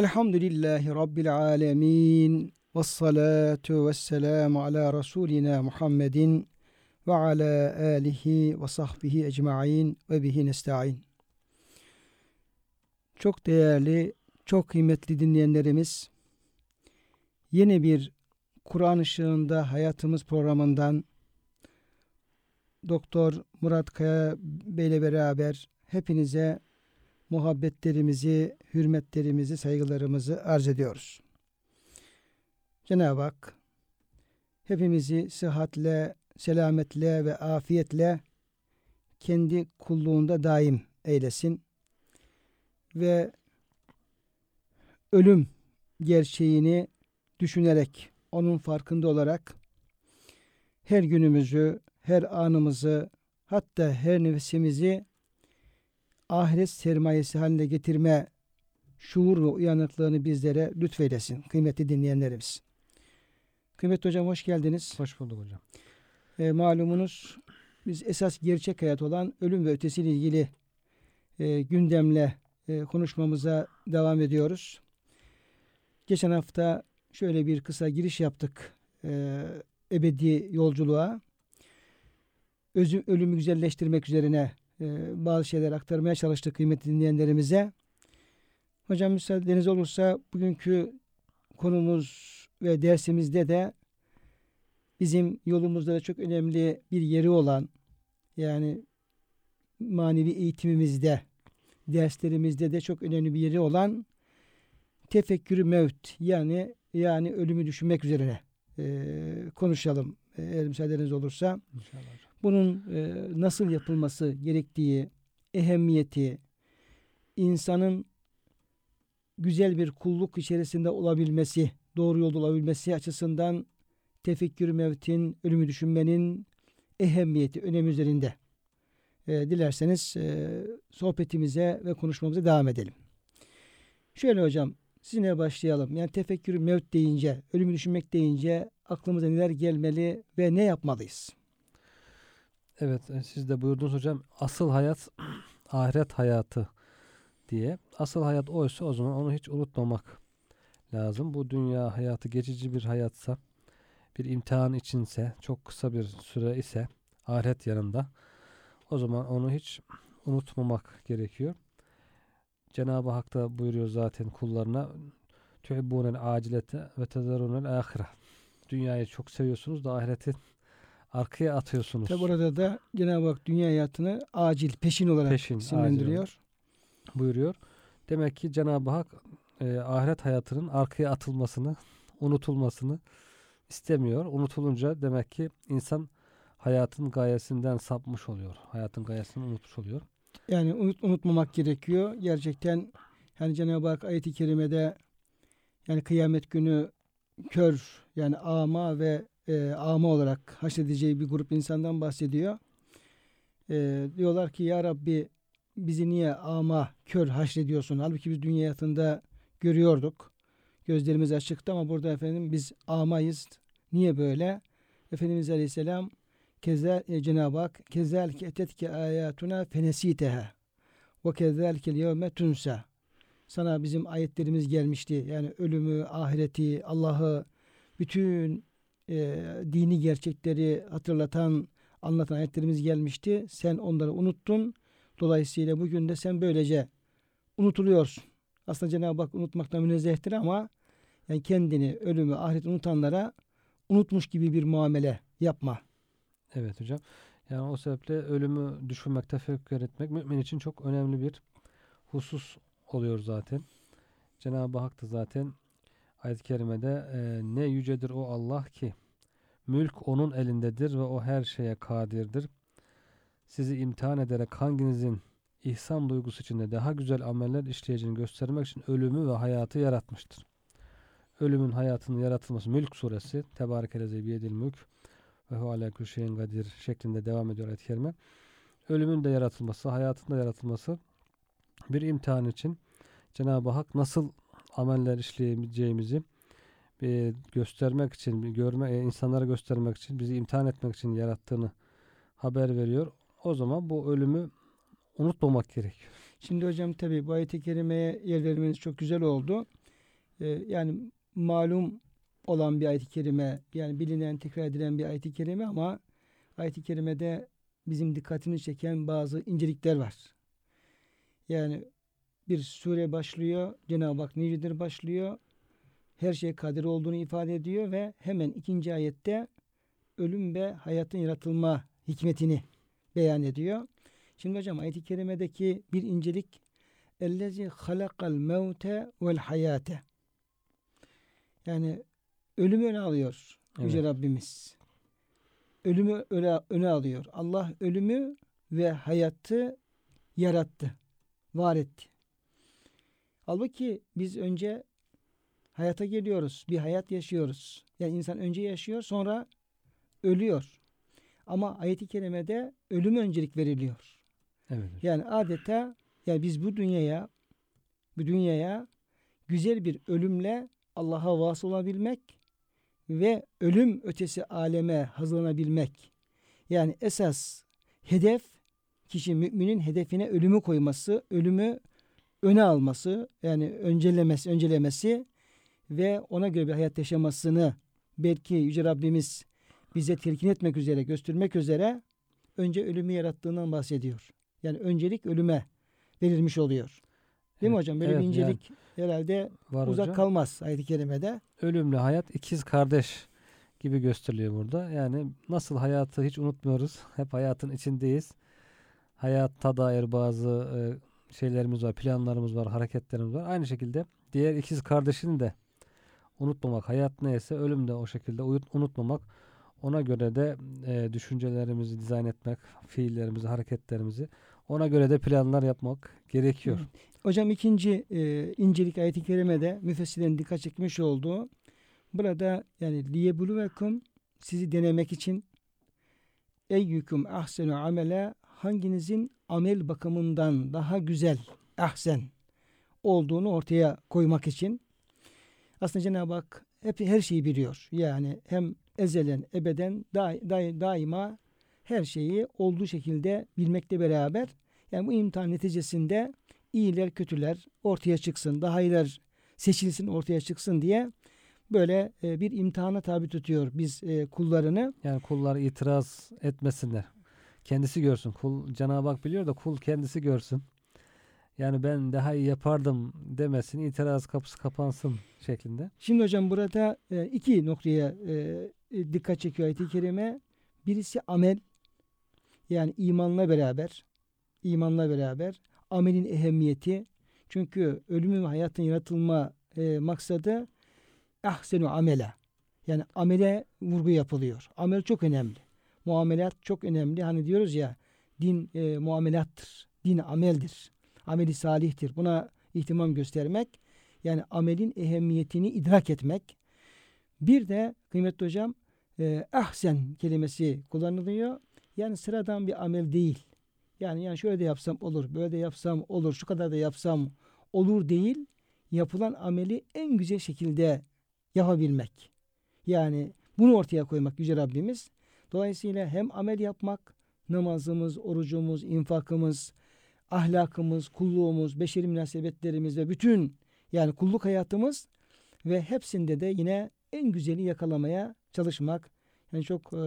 Elhamdülillahi rabbil alamin. Ves salatu vesselamu ala rasulina Muhammedin ve ala alihi ve sahbihi ecmaîn ve bihi nestaîn. Çok değerli, çok kıymetli dinleyenlerimiz, yeni bir Kur'an ışığında hayatımız programından Doktor Murat Kaya Bey ile beraber hepinize muhabbetlerimizi, hürmetlerimizi, saygılarımızı arz ediyoruz. Cenab-ı Hak hepimizi sıhhatle, selametle ve afiyetle kendi kulluğunda daim eylesin ve ölüm gerçeğini düşünerek, onun farkında olarak her günümüzü, her anımızı hatta her nefesimizi ahiret sermayesi haline getirme şuur ve uyanıklığını bizlere lütfeylesin kıymetli dinleyenlerimiz. Kıymetli hocam hoş geldiniz. Hoş bulduk hocam. E, malumunuz biz esas gerçek hayat olan ölüm ve ötesiyle ilgili e, gündemle e, konuşmamıza devam ediyoruz. Geçen hafta şöyle bir kısa giriş yaptık e, ebedi yolculuğa özü, ölümü güzelleştirmek üzerine bazı şeyler aktarmaya çalıştık kıymetli dinleyenlerimize. Hocam müsaadeniz olursa bugünkü konumuz ve dersimizde de bizim yolumuzda da çok önemli bir yeri olan yani manevi eğitimimizde derslerimizde de çok önemli bir yeri olan tefekkürü mevt yani yani ölümü düşünmek üzerine e, konuşalım eğer müsaadeniz olursa. İnşallah bunun e, nasıl yapılması gerektiği, ehemmiyeti, insanın güzel bir kulluk içerisinde olabilmesi, doğru yolda olabilmesi açısından tefekkür mevtin, ölümü düşünmenin ehemmiyeti, önemi üzerinde. E, dilerseniz e, sohbetimize ve konuşmamıza devam edelim. Şöyle hocam, sizinle başlayalım. Yani tefekkür mevt deyince, ölümü düşünmek deyince aklımıza neler gelmeli ve ne yapmalıyız? Evet e, siz de buyurdunuz hocam asıl hayat ahiret hayatı diye. Asıl hayat oysa o zaman onu hiç unutmamak lazım. Bu dünya hayatı geçici bir hayatsa bir imtihan içinse çok kısa bir süre ise ahiret yanında o zaman onu hiç unutmamak gerekiyor. Cenab-ı Hak da buyuruyor zaten kullarına tuhibbunel acilete ve tezerunel ahire. Dünyayı çok seviyorsunuz da ahireti arkaya atıyorsunuz. Tabi burada da Cenab-ı Hak dünya hayatını acil, peşin olarak peşin, isimlendiriyor. Buyuruyor. Demek ki Cenab-ı Hak e, ahiret hayatının arkaya atılmasını, unutulmasını istemiyor. Unutulunca demek ki insan hayatın gayesinden sapmış oluyor. Hayatın gayesini unutmuş oluyor. Yani unut, unutmamak gerekiyor. Gerçekten yani Cenab-ı Hak ayet-i kerimede yani kıyamet günü kör yani ama ve e, ama olarak haşredeceği bir grup insandan bahsediyor. E, diyorlar ki ya Rabbi bizi niye ama kör haşrediyorsun? Halbuki biz dünya hayatında görüyorduk. Gözlerimiz açıktı ama burada efendim biz amayız. Niye böyle? Efendimiz Aleyhisselam Kezel e, Cenab-ı Hak kezelke etetke ayatuna fenesiteha ve kezelkel yevme tunsa sana bizim ayetlerimiz gelmişti. Yani ölümü, ahireti, Allah'ı bütün e, dini gerçekleri hatırlatan, anlatan ayetlerimiz gelmişti. Sen onları unuttun. Dolayısıyla bugün de sen böylece unutuluyorsun. Aslında Cenab-ı Hak unutmaktan münezzehtir ama yani kendini, ölümü, ahiret unutanlara unutmuş gibi bir muamele yapma. Evet hocam. Yani o sebeple ölümü düşünmek, tefekkür etmek mümin için çok önemli bir husus oluyor zaten. Cenab-ı Hak da zaten ayet-i kerimede e, ne yücedir o Allah ki Mülk onun elindedir ve o her şeye kadirdir. Sizi imtihan ederek hanginizin ihsan duygusu içinde daha güzel ameller işleyeceğini göstermek için ölümü ve hayatı yaratmıştır. Ölümün hayatının yaratılması Mülk suresi Tebarekeleze biyedil mülk ve hu ala şeyin kadir şeklinde devam ediyor ayet-i kerime. Ölümün de yaratılması, hayatın da yaratılması bir imtihan için Cenab-ı Hak nasıl ameller işleyeceğimizi e, göstermek için, görme, e, insanlara göstermek için, bizi imtihan etmek için yarattığını haber veriyor. O zaman bu ölümü unutmamak gerekiyor. Şimdi hocam tabi bu ayet-i kerimeye yer vermeniz çok güzel oldu. Ee, yani malum olan bir ayet-i kerime yani bilinen tekrar edilen bir ayet-i kerime ama ayet-i kerimede bizim dikkatimizi çeken bazı incelikler var. Yani bir sure başlıyor Cenab-ı Hak nicedir başlıyor. Her şey kadir olduğunu ifade ediyor ve hemen ikinci ayette ölüm ve hayatın yaratılma hikmetini beyan ediyor. Şimdi hocam ayet-i kerimedeki bir incelik ellezi halakal mevte vel hayate yani ölümü öne alıyor Yüce Evet. Rabbimiz. Ölümü öne, öne alıyor. Allah ölümü ve hayatı yarattı. Var etti. Halbuki biz önce hayata geliyoruz. Bir hayat yaşıyoruz. Yani insan önce yaşıyor sonra ölüyor. Ama ayet-i kerimede ölüm öncelik veriliyor. Evet. Yani adeta yani biz bu dünyaya bu dünyaya güzel bir ölümle Allah'a vasıl olabilmek ve ölüm ötesi aleme hazırlanabilmek. Yani esas hedef kişi müminin hedefine ölümü koyması, ölümü öne alması, yani öncelemesi, öncelemesi ve ona göre bir hayat yaşamasını belki Yüce Rabbimiz bize telkin etmek üzere, göstermek üzere önce ölümü yarattığından bahsediyor. Yani öncelik ölüme verilmiş oluyor. Değil mi Evet, hocam? Böyle evet, bir yani incelik herhalde var uzak hocam. kalmaz ayet-i kerimede. Ölümle hayat ikiz kardeş gibi gösteriliyor burada. Yani nasıl hayatı hiç unutmuyoruz. Hep hayatın içindeyiz. Hayatta dair bazı e, şeylerimiz var, planlarımız var, hareketlerimiz var. Aynı şekilde diğer ikiz kardeşini de unutmamak. Hayat neyse ölüm de o şekilde unutmamak. Ona göre de e, düşüncelerimizi dizayn etmek, fiillerimizi, hareketlerimizi ona göre de planlar yapmak gerekiyor. Evet. Hocam ikinci e, incelik ayet-i kerimede müfessirlerin dikkat çekmiş olduğu burada yani liyebuluvekum sizi denemek için eyyüküm ahsenu amele hanginizin amel bakımından daha güzel ahsen olduğunu ortaya koymak için aslında Cenab-ı Hak hep her şeyi biliyor. Yani hem ezelen ebeden da, da- daima her şeyi olduğu şekilde bilmekle beraber yani bu imtihan neticesinde iyiler kötüler ortaya çıksın, daha iyiler seçilsin ortaya çıksın diye böyle e, bir imtihana tabi tutuyor biz e, kullarını. Yani kullar itiraz etmesinler. Kendisi görsün. Kul Cenab-ı Hak biliyor da kul kendisi görsün. Yani ben daha iyi yapardım demesin, itiraz kapısı kapansın şeklinde. Şimdi hocam burada e, iki noktaya e, e, dikkat çekiyor ayet-i kerime. Birisi amel yani imanla beraber imanla beraber amelin ehemmiyeti. Çünkü ölümün ve hayatın yaratılma maksadı ahsenu amele. Yani amele vurgu yapılıyor. Amel çok önemli. Muamelat çok önemli. Hani diyoruz ya din e, muamelattır. Din ameldir. Ameli salihtir. Buna ihtimam göstermek yani amelin ehemmiyetini idrak etmek. Bir de kıymetli hocam e, ahsen kelimesi kullanılıyor. Yani sıradan bir amel değil. Yani yani şöyle de yapsam olur, böyle de yapsam olur, şu kadar da yapsam olur değil. Yapılan ameli en güzel şekilde yapabilmek. Yani bunu ortaya koymak Yüce Rabbimiz. Dolayısıyla hem amel yapmak, namazımız, orucumuz, infakımız, ahlakımız, kulluğumuz, beşeri münasebetlerimiz ve bütün yani kulluk hayatımız ve hepsinde de yine en güzeli yakalamaya çalışmak. Yani çok e,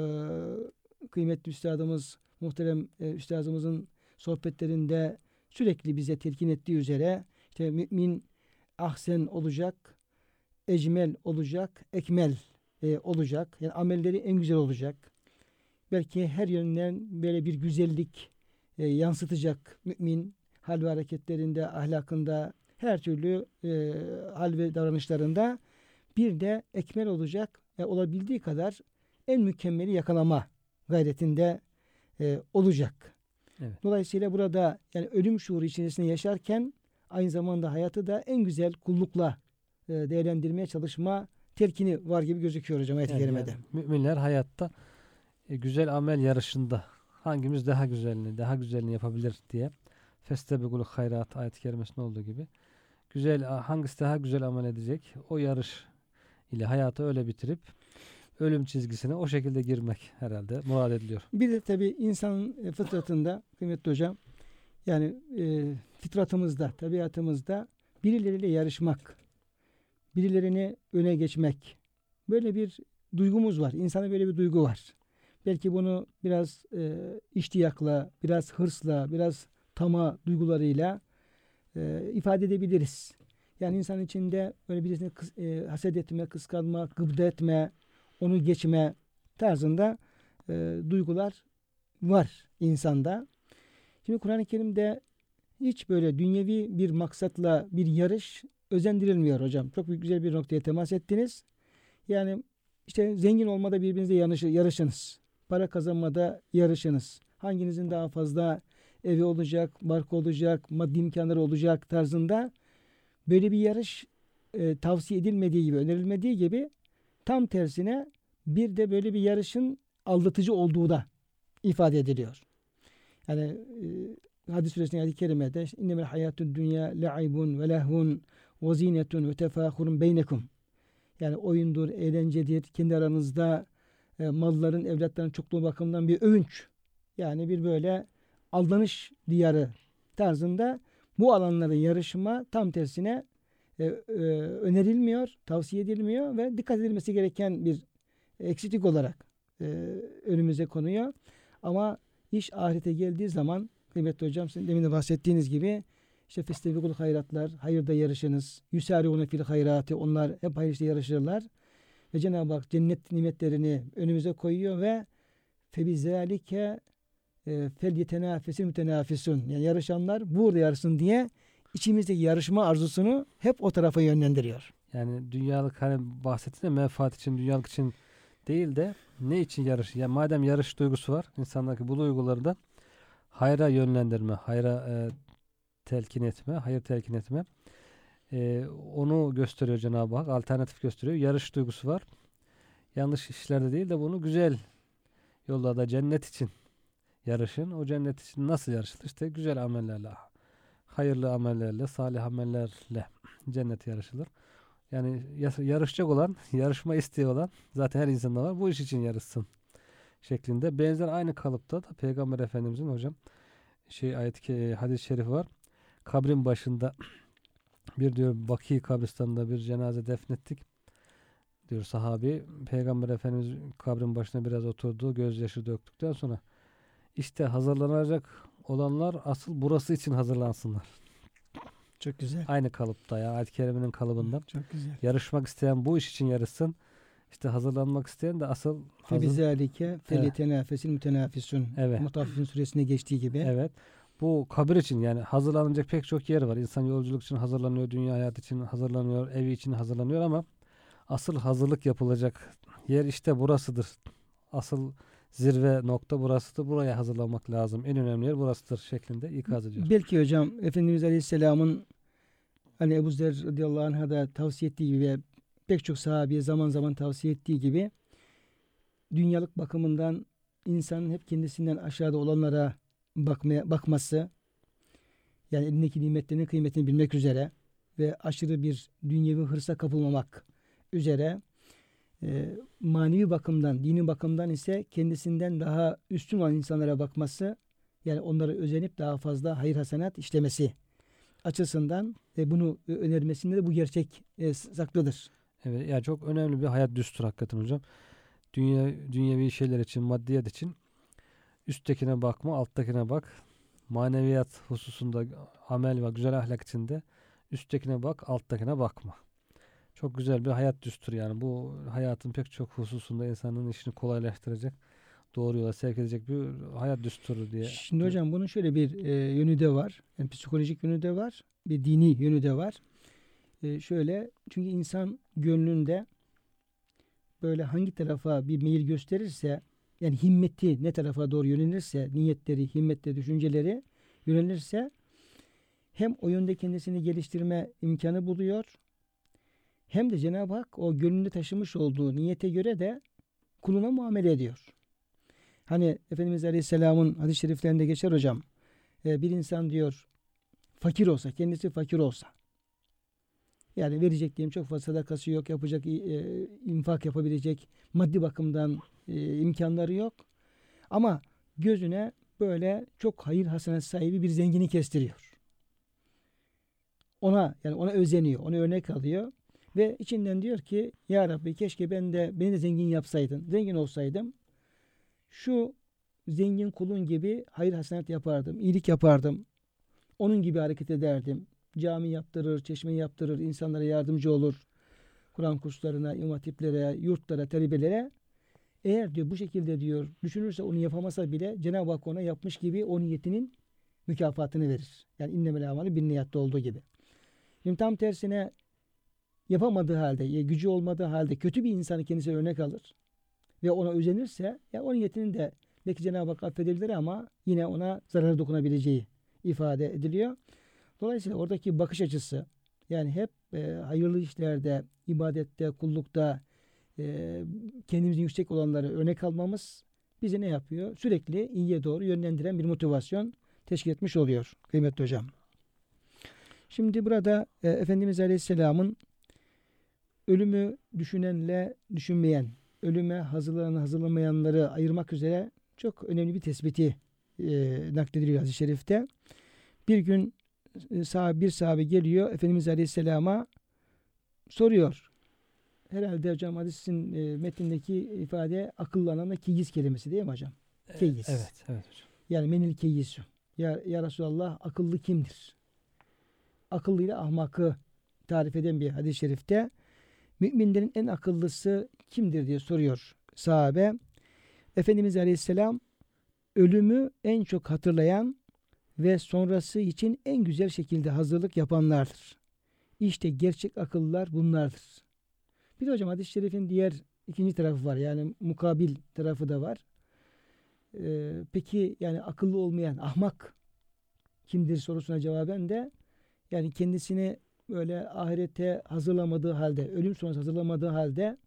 kıymetli üstadımız, muhterem e, üstadımızın sohbetlerinde sürekli bize telkin ettiği üzere işte mümin ahsen olacak, ecmel olacak, ekmel e, olacak. Yani amelleri en güzel olacak. Belki her yönden böyle bir güzellik e, yansıtacak mümin hal ve hareketlerinde, ahlakında, her türlü e, hal ve davranışlarında bir de ekmel olacak ve olabildiği kadar en mükemmeli yakalama gayretinde e, olacak. Evet. Dolayısıyla burada yani ölüm şuuru içerisinde yaşarken aynı zamanda hayatı da en güzel kullukla e, değerlendirmeye çalışma telkini var gibi gözüküyor hocam ayet-i Yani kerimede. yani müminler hayatta güzel amel yarışında hangimiz daha güzelini, daha güzelini yapabilir diye Festebegul hayrat ayet-i kerimesinde olduğu gibi güzel hangisi daha güzel amel edecek o yarış ile hayatı öyle bitirip ölüm çizgisine o şekilde girmek herhalde murad ediliyor. Bir de tabii insanın e, fıtratında kıymetli hocam yani e, fıtratımızda, tabiatımızda birileriyle yarışmak, birilerini öne geçmek böyle bir duygumuz var. İnsana böyle bir duygu var. Belki bunu biraz e, iştiyakla, biraz hırsla, biraz tama duygularıyla e, ifade edebiliriz. Yani insan içinde böyle birisini kıs, e, haset etme, kıskanma, gıbda etme, onu geçme tarzında e, duygular var insanda. Şimdi Kur'an-ı Kerim'de hiç böyle dünyevi bir maksatla bir yarış özendirilmiyor hocam. Çok güzel bir noktaya temas ettiniz. Yani işte zengin olmada birbirinizle yarışı, yarışınız. Para kazanmada yarışınız. Hanginizin daha fazla evi olacak, marka olacak, maddi imkanları olacak tarzında böyle bir yarış e, tavsiye edilmediği gibi, önerilmediği gibi tam tersine bir de böyle bir yarışın aldatıcı olduğu da ifade ediliyor. Yani e, hadis suresinin ayet-i kerimede innemel hayatun dünya le'ibun ve lehvun ve zinetun ve tefahurun beynekum. Yani oyundur, eğlencedir, kendi aranızda e, malların, evlatların çokluğu bakımından bir övünç. Yani bir böyle aldanış diyarı tarzında bu alanların yarışma tam tersine e, e, önerilmiyor, tavsiye edilmiyor ve dikkat edilmesi gereken bir eksiklik olarak e, önümüze konuyor. Ama iş ahirete geldiği zaman kıymetli hocam sizin demin de bahsettiğiniz gibi işte festebikul hayratlar, hayırda yarışınız, yüsariune fil hayrati onlar hep hayır işte yarışırlar. Ve Cenab-ı Hak cennet nimetlerini önümüze koyuyor ve febizalike e, fel yetenafesil mütenafisun. Yani yarışanlar burada yarışsın diye içimizdeki yarışma arzusunu hep o tarafa yönlendiriyor. Yani dünyalık hani bahsettin ya menfaat için, dünyalık için değil de ne için yarış? Yani madem yarış duygusu var insandaki bu duyguları da hayra yönlendirme, hayra e, telkin etme, hayır telkin etme. E, onu gösteriyor Cenab-ı Hak. Alternatif gösteriyor. Yarış duygusu var. Yanlış işlerde değil de bunu güzel yollarda cennet için yarışın. O cennet için nasıl yarışılır? İşte güzel amellerle, hayırlı amellerle, salih amellerle cennet yarışılır. Yani yarışacak olan, yarışma isteği olan zaten her insanda var. Bu iş için yarışsın şeklinde. Benzer aynı kalıpta da Peygamber Efendimizin hocam şey ayet hadis-i şerifi var. Kabrin başında bir diyor Baki kabristanında bir cenaze defnettik. Diyor sahabi Peygamber Efendimiz kabrin başına biraz oturdu. Gözyaşı döktükten sonra işte hazırlanacak olanlar asıl burası için hazırlansınlar. Çok güzel. Aynı kalıpta ya ayet-i kerimenin kalıbında. Çok güzel. Yarışmak isteyen bu iş için yarışsın. İşte hazırlanmak isteyen de asıl hazır... Febizalike felyetenafesil mütenafisun. Evet. Mutaffifin suresinde geçtiği gibi. Evet. Bu kabir için yani hazırlanacak pek çok yer var. İnsan yolculuk için hazırlanıyor, dünya hayatı için hazırlanıyor, evi için hazırlanıyor ama asıl hazırlık yapılacak yer işte burasıdır. Asıl zirve nokta burasıdır. Buraya hazırlanmak lazım. En önemli yer burasıdır şeklinde ikaz ediyor. Belki hocam Efendimiz Aleyhisselam'ın hani Ebu Zer radıyallahu anh'a da tavsiye ettiği gibi ve pek çok sahabeye zaman zaman tavsiye ettiği gibi dünyalık bakımından insanın hep kendisinden aşağıda olanlara bakmaya bakması yani elindeki nimetlerin kıymetini bilmek üzere ve aşırı bir dünyevi hırsa kapılmamak üzere e, manevi bakımdan, dini bakımdan ise kendisinden daha üstün olan insanlara bakması yani onlara özenip daha fazla hayır hasenat işlemesi açısından e, bunu önermesinde de bu gerçek e, saklıdır. Evet ya çok önemli bir hayat düsturu hakikaten hocam. Dünya dünyevi şeyler için, maddiyat için üsttekine bakma, alttakine bak. Maneviyat hususunda amel ve güzel ahlak içinde üsttekine bak, alttakine bakma. Çok güzel bir hayat düsturu yani. Bu hayatın pek çok hususunda insanın işini kolaylaştıracak, doğru yola sevk edecek bir hayat düsturu diye. Şimdi hocam bunun şöyle bir e, yönü de var. Yani psikolojik yönü de var. Bir dini yönü de var. E, şöyle çünkü insan gönlünde böyle hangi tarafa bir meyil gösterirse yani himmeti ne tarafa doğru yönelirse, niyetleri, himmetleri, düşünceleri yönelirse hem o yönde kendisini geliştirme imkanı buluyor hem de Cenab-ı Hak o gönlünde taşımış olduğu niyete göre de kuluna muamele ediyor. Hani Efendimiz Aleyhisselam'ın hadis-i şeriflerinde geçer hocam. e, bir insan diyor fakir olsa, kendisi fakir olsa yani verecek diyeyim çok fazla sadakası yok, yapacak e, infak yapabilecek maddi bakımdan e, imkanları yok. Ama gözüne böyle çok hayır hasenet sahibi bir zengini kestiriyor. Ona yani ona özeniyor, ona örnek alıyor ve içinden diyor ki ya Rabbi keşke ben de beni de zengin yapsaydın, zengin olsaydım. Şu zengin kulun gibi hayır hasenet yapardım, iyilik yapardım. Onun gibi hareket ederdim. Cami yaptırır, çeşme yaptırır, insanlara yardımcı olur. Kur'an kurslarına, imam hatiplere, yurtlara, talebelere eğer diyor bu şekilde diyor düşünürse onu yapamasa bile Cenab-ı Hak ona yapmış gibi o niyetinin mükafatını verir. Yani innemel amalı bir niyatte olduğu gibi. Şimdi tam tersine yapamadığı halde, gücü olmadığı halde kötü bir insanı kendisine örnek alır ve ona özenirse ya o niyetinin de belki Cenab-ı Hak affedebilir ama yine ona zarar dokunabileceği ifade ediliyor. Dolayısıyla oradaki bakış açısı yani hep e, hayırlı işlerde, ibadette, kullukta kendimizin yüksek olanları örnek almamız bizi ne yapıyor? Sürekli iyiye doğru yönlendiren bir motivasyon teşkil etmiş oluyor kıymetli hocam. Şimdi burada e, Efendimiz Aleyhisselam'ın ölümü düşünenle düşünmeyen, ölüme hazırlanan hazırlamayanları ayırmak üzere çok önemli bir tespiti e, naklediliyor hadis-i şerifte. Bir gün e, sahabe, bir sahabe geliyor Efendimiz Aleyhisselam'a soruyor. Herhalde hocam hadisin e, metnindeki ifade akıllanana keyiz kelimesi değil mi hocam? Keyiz. Evet, evet hocam. Yani menil keyisu. Ya, ya Resulallah akıllı kimdir? Akıllıyla ahmakı tarif eden bir hadis-i şerifte müminlerin en akıllısı kimdir diye soruyor sahabe. Efendimiz Aleyhisselam ölümü en çok hatırlayan ve sonrası için en güzel şekilde hazırlık yapanlardır. İşte gerçek akıllılar bunlardır. Bir de hocam hadis-i şerifin diğer ikinci tarafı var. Yani mukabil tarafı da var. Ee, peki yani akıllı olmayan ahmak kimdir sorusuna cevaben de yani kendisini böyle ahirete hazırlamadığı halde, ölüm sonrası hazırlamadığı halde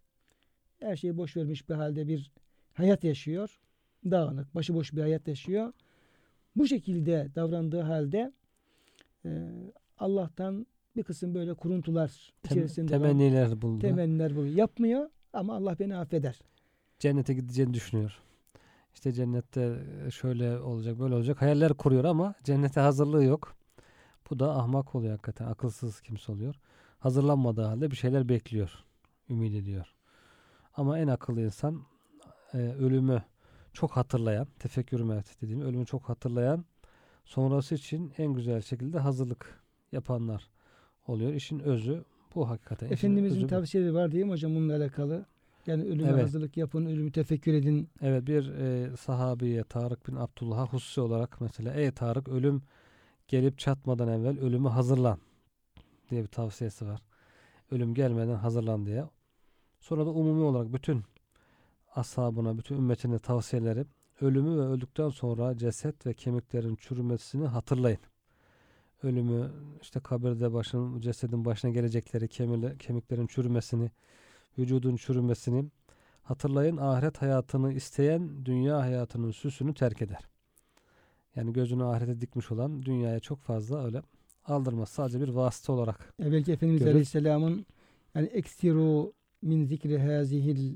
her şeyi boş vermiş bir halde bir hayat yaşıyor. Dağınık, başıboş bir hayat yaşıyor. Bu şekilde davrandığı halde e, Allah'tan bir kısım böyle kuruntular Tem- içerisinde temenniler buldu. temenniler buluyor. Yapmıyor ama Allah beni affeder. Cennete gideceğini düşünüyor. İşte cennette şöyle olacak, böyle olacak. Hayaller kuruyor ama cennete hazırlığı yok. Bu da ahmak oluyor hakikaten. Akılsız kimse oluyor. Hazırlanmadığı halde bir şeyler bekliyor. Ümit ediyor. Ama en akıllı insan e, ölümü çok hatırlayan, tefekkür mert dediğim ölümü çok hatırlayan, sonrası için en güzel şekilde hazırlık yapanlar oluyor. İşin özü bu hakikaten. Efendimizin tavsiyeleri var değil mi hocam bununla alakalı? Yani ölüme Evet. hazırlık yapın, ölümü tefekkür edin. Evet bir e, sahabiye Tarık bin Abdullah'a hususi olarak mesela ey Tarık ölüm gelip çatmadan evvel ölümü hazırlan diye bir tavsiyesi var. Ölüm gelmeden hazırlan diye. Sonra da umumi olarak bütün ashabına, bütün ümmetine tavsiyeleri ölümü ve öldükten sonra ceset ve kemiklerin çürümesini hatırlayın. Ölümü işte kabirde başın, cesedin başına gelecekleri kemile- kemiklerin çürümesini, vücudun çürümesini hatırlayın. Ahiret hayatını isteyen dünya hayatının süsünü terk eder. Yani gözünü ahirete dikmiş olan dünyaya çok fazla öyle aldırmaz. Sadece bir vasıta olarak Ya belki Efendimiz Görür. Aleyhisselam'ın yani eksiru min zikri hazihil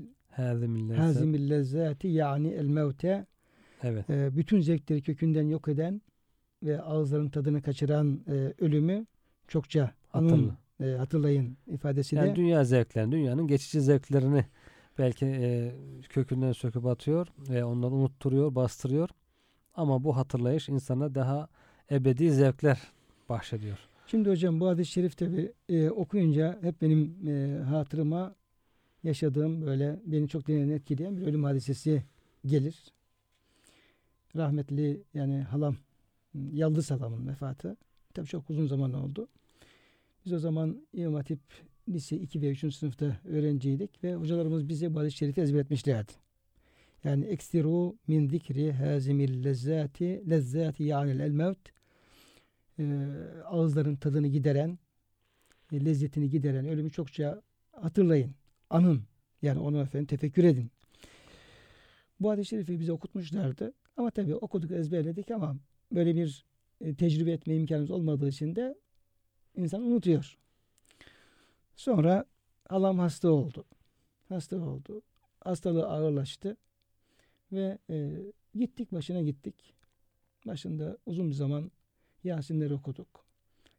hazimil lezzati yani el mevte Evet. e, bütün zevkleri kökünden yok eden ve ağızların tadını kaçıran e, ölümü çokça anın, Hatırla. e, hatırlayın ifadesi Yani de dünya zevklerini, dünyanın geçici zevklerini belki e, kökünden söküp atıyor ve onları unutturuyor, bastırıyor. Ama bu hatırlayış insana daha ebedi zevkler bahşediyor. Şimdi hocam bu hadis-i şerif tabi e, okuyunca hep benim e, hatırıma yaşadığım böyle beni çok derinden etkileyen bir ölüm hadisesi gelir. Rahmetli yani halam Yaldız halamın vefatı. Tabi çok uzun zaman oldu. Biz o zaman İmam Hatip lise 2 ve 3. sınıfta öğrenciydik ve hocalarımız bize bu hadis-i şerifi ezberletmişlerdi. Yani eksiru min zikri hazimil lezzati lezzati yani el mevt Ee, ağızların tadını gideren e, lezzetini gideren ölümü çokça hatırlayın. Anın. Yani onu efendim tefekkür edin. Bu hadis-i şerifi bize okutmuşlardı. Ama tabii okuduk ezberledik ama böyle bir e, tecrübe etme imkanımız olmadığı için de insan unutuyor. Sonra halam hasta oldu. Hasta oldu. Hastalığı ağırlaştı. Ve e, gittik başına gittik. Başında uzun bir zaman Yasinleri okuduk.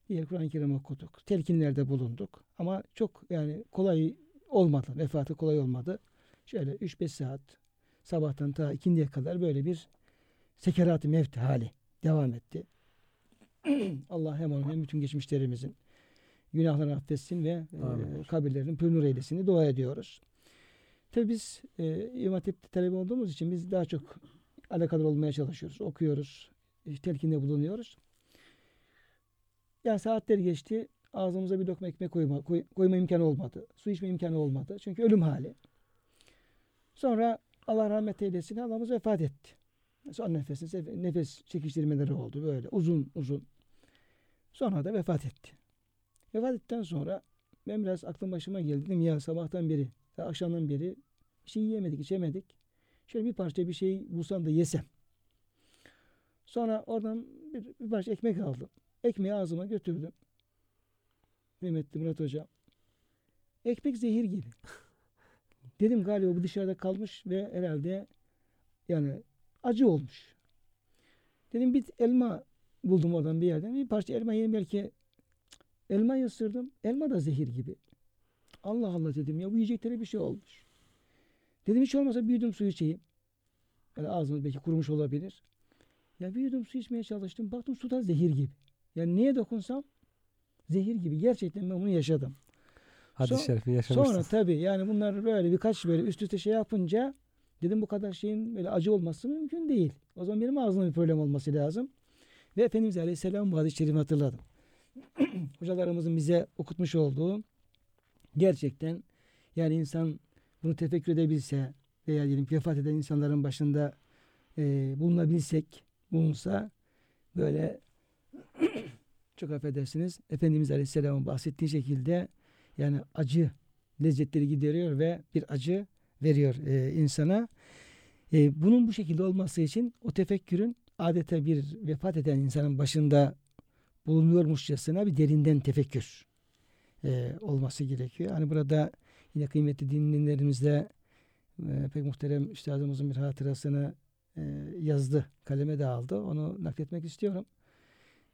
Diğer Kur'an-ı Kerim okuduk. Telkinlerde bulunduk. Ama çok yani kolay olmadı. Vefatı kolay olmadı. Şöyle 3-5 saat sabahtan ta ikindiye kadar böyle bir sekerat-ı mevt hali devam etti. Allah hem onun hem bütün geçmişlerimizin günahlarını affetsin ve e, Amin. kabirlerin pürnür eylesin dua ediyoruz. Tabii biz e, İmam Hatip'te talebe olduğumuz için biz daha çok alakadar olmaya çalışıyoruz. Okuyoruz. e, telkinde bulunuyoruz. Yani saatler geçti. Ağzımıza bir lokma ekmek koyma, koy- koyma imkanı olmadı. Su içme imkanı olmadı. Çünkü ölüm hali. Sonra Allah rahmet eylesin halamız vefat etti. Son nefesiniz nefes çekiştirmeleri oldu böyle uzun uzun. Sonra da vefat etti. Vefat ettikten sonra ben biraz aklım başıma geldi. Dedim ya sabahtan beri, ya akşamdan beri bir şey yiyemedik, içemedik. Şöyle bir parça bir şey bulsam da yesem. Sonra oradan bir, bir parça ekmek aldım. Ekmeği ağzıma götürdüm. Kıymetli Murat Hocam. Ekmek zehir gibi. Dedim galiba bu dışarıda kalmış ve herhalde yani acı olmuş. Dedim bir elma buldum oradan bir yerden. Bir parça elma yiyeyim belki elmayı ısırdım. Elma da zehir gibi. Allah Allah dedim ya bu yiyeceklere bir şey olmuş. Dedim hiç olmasa bir yudum su içeyim. Yani ağzımız belki kurumuş olabilir. Ya bir yudum su içmeye çalıştım. Baktım su da zehir gibi. Yani neye dokunsam zehir gibi. Gerçekten ben bunu yaşadım. Hadis-i Son- şerifi yaşamışsınız. Sonra tabii yani bunlar böyle birkaç böyle üst üste şey yapınca dedim bu kadar şeyin böyle acı olması mümkün değil. O zaman benim ağzımda bir problem olması lazım. Ve Efendimiz Aleyhisselam bu hadis-i şerifi hatırladım. Hocalarımızın bize okutmuş olduğu gerçekten yani insan bunu tefekkür edebilse veya diyelim vefat eden insanların başında e, bulunabilsek bulunsa böyle çok affedersiniz Efendimiz Aleyhisselam'ın bahsettiği şekilde yani acı lezzetleri gideriyor ve bir acı veriyor e, insana. E, bunun bu şekilde olması için o tefekkürün adeta bir vefat eden insanın başında bulunuyormuşçasına bir derinden tefekkür e, olması gerekiyor. Hani burada yine kıymetli dinleyenlerimizde e, pek muhterem üstadımızın bir hatırasını e, yazdı. Kaleme de aldı. Onu nakletmek istiyorum.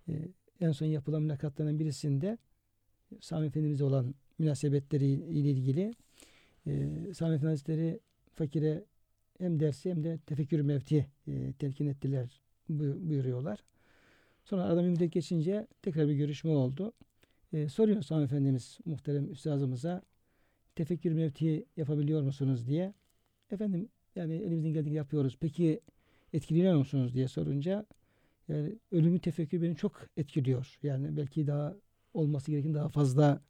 E, en son yapılan mülakatların birisinde Sami Efendimiz'e olan münasebetleri ile ilgili e, Sami Efendi Hazretleri fakire hem dersi hem de tefekkür mevti e, telkin ettiler bu- buyuruyorlar. Sonra aradan bir müddet geçince tekrar bir görüşme oldu. E, soruyor Sami Efendimiz muhterem üstazımıza tefekkür mevti yapabiliyor musunuz diye. Efendim yani elimizden geldiği yapıyoruz. Peki etkileniyor musunuz diye sorunca yani ölümü tefekkür beni çok etkiliyor. Yani belki daha olması gereken daha fazla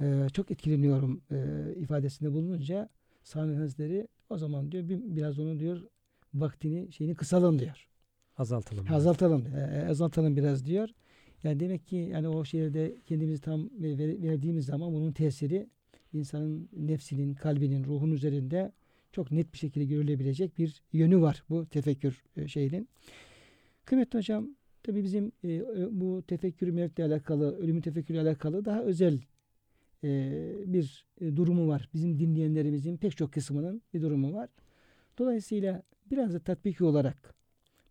e, çok etkileniyorum e, ifadesinde bulununca Sami Hazretleri o zaman diyor bir, biraz onu diyor vaktini şeyini kısalım diyor. Azaltalım. Azaltalım, e, azaltalım biraz diyor. Yani demek ki yani o şehirde kendimizi tam ver- verdiğimiz zaman bunun tesiri insanın nefsinin, kalbinin, ruhun üzerinde çok net bir şekilde görülebilecek bir yönü var bu tefekkür e, şeyinin. Kıymetli hocam, tabi bizim e, bu tefekkür mevkiyle alakalı, ölümü tefekkürle alakalı daha özel e, bir durumu var. Bizim dinleyenlerimizin pek çok kısmının bir durumu var. Dolayısıyla biraz da tatbiki olarak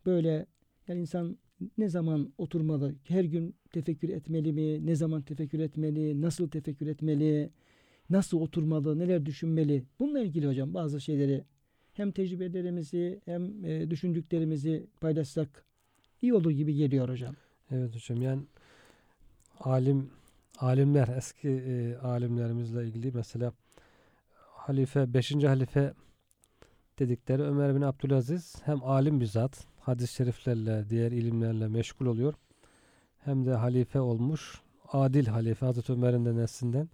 böyle yani insan ne zaman oturmalı, her gün tefekkür etmeli mi, ne zaman tefekkür etmeli, nasıl tefekkür etmeli, nasıl oturmalı, neler düşünmeli. Bununla ilgili hocam bazı şeyleri hem tecrübelerimizi hem düşündüklerimizi paylaşsak iyi olur gibi geliyor hocam. Evet hocam yani alim alimler eski e, alimlerimizle ilgili mesela halife 5. halife dedikleri Ömer bin Abdülaziz hem alim bir zat hadis-i şeriflerle diğer ilimlerle meşgul oluyor hem de halife olmuş adil halife Hazreti Ömer'in de neslinden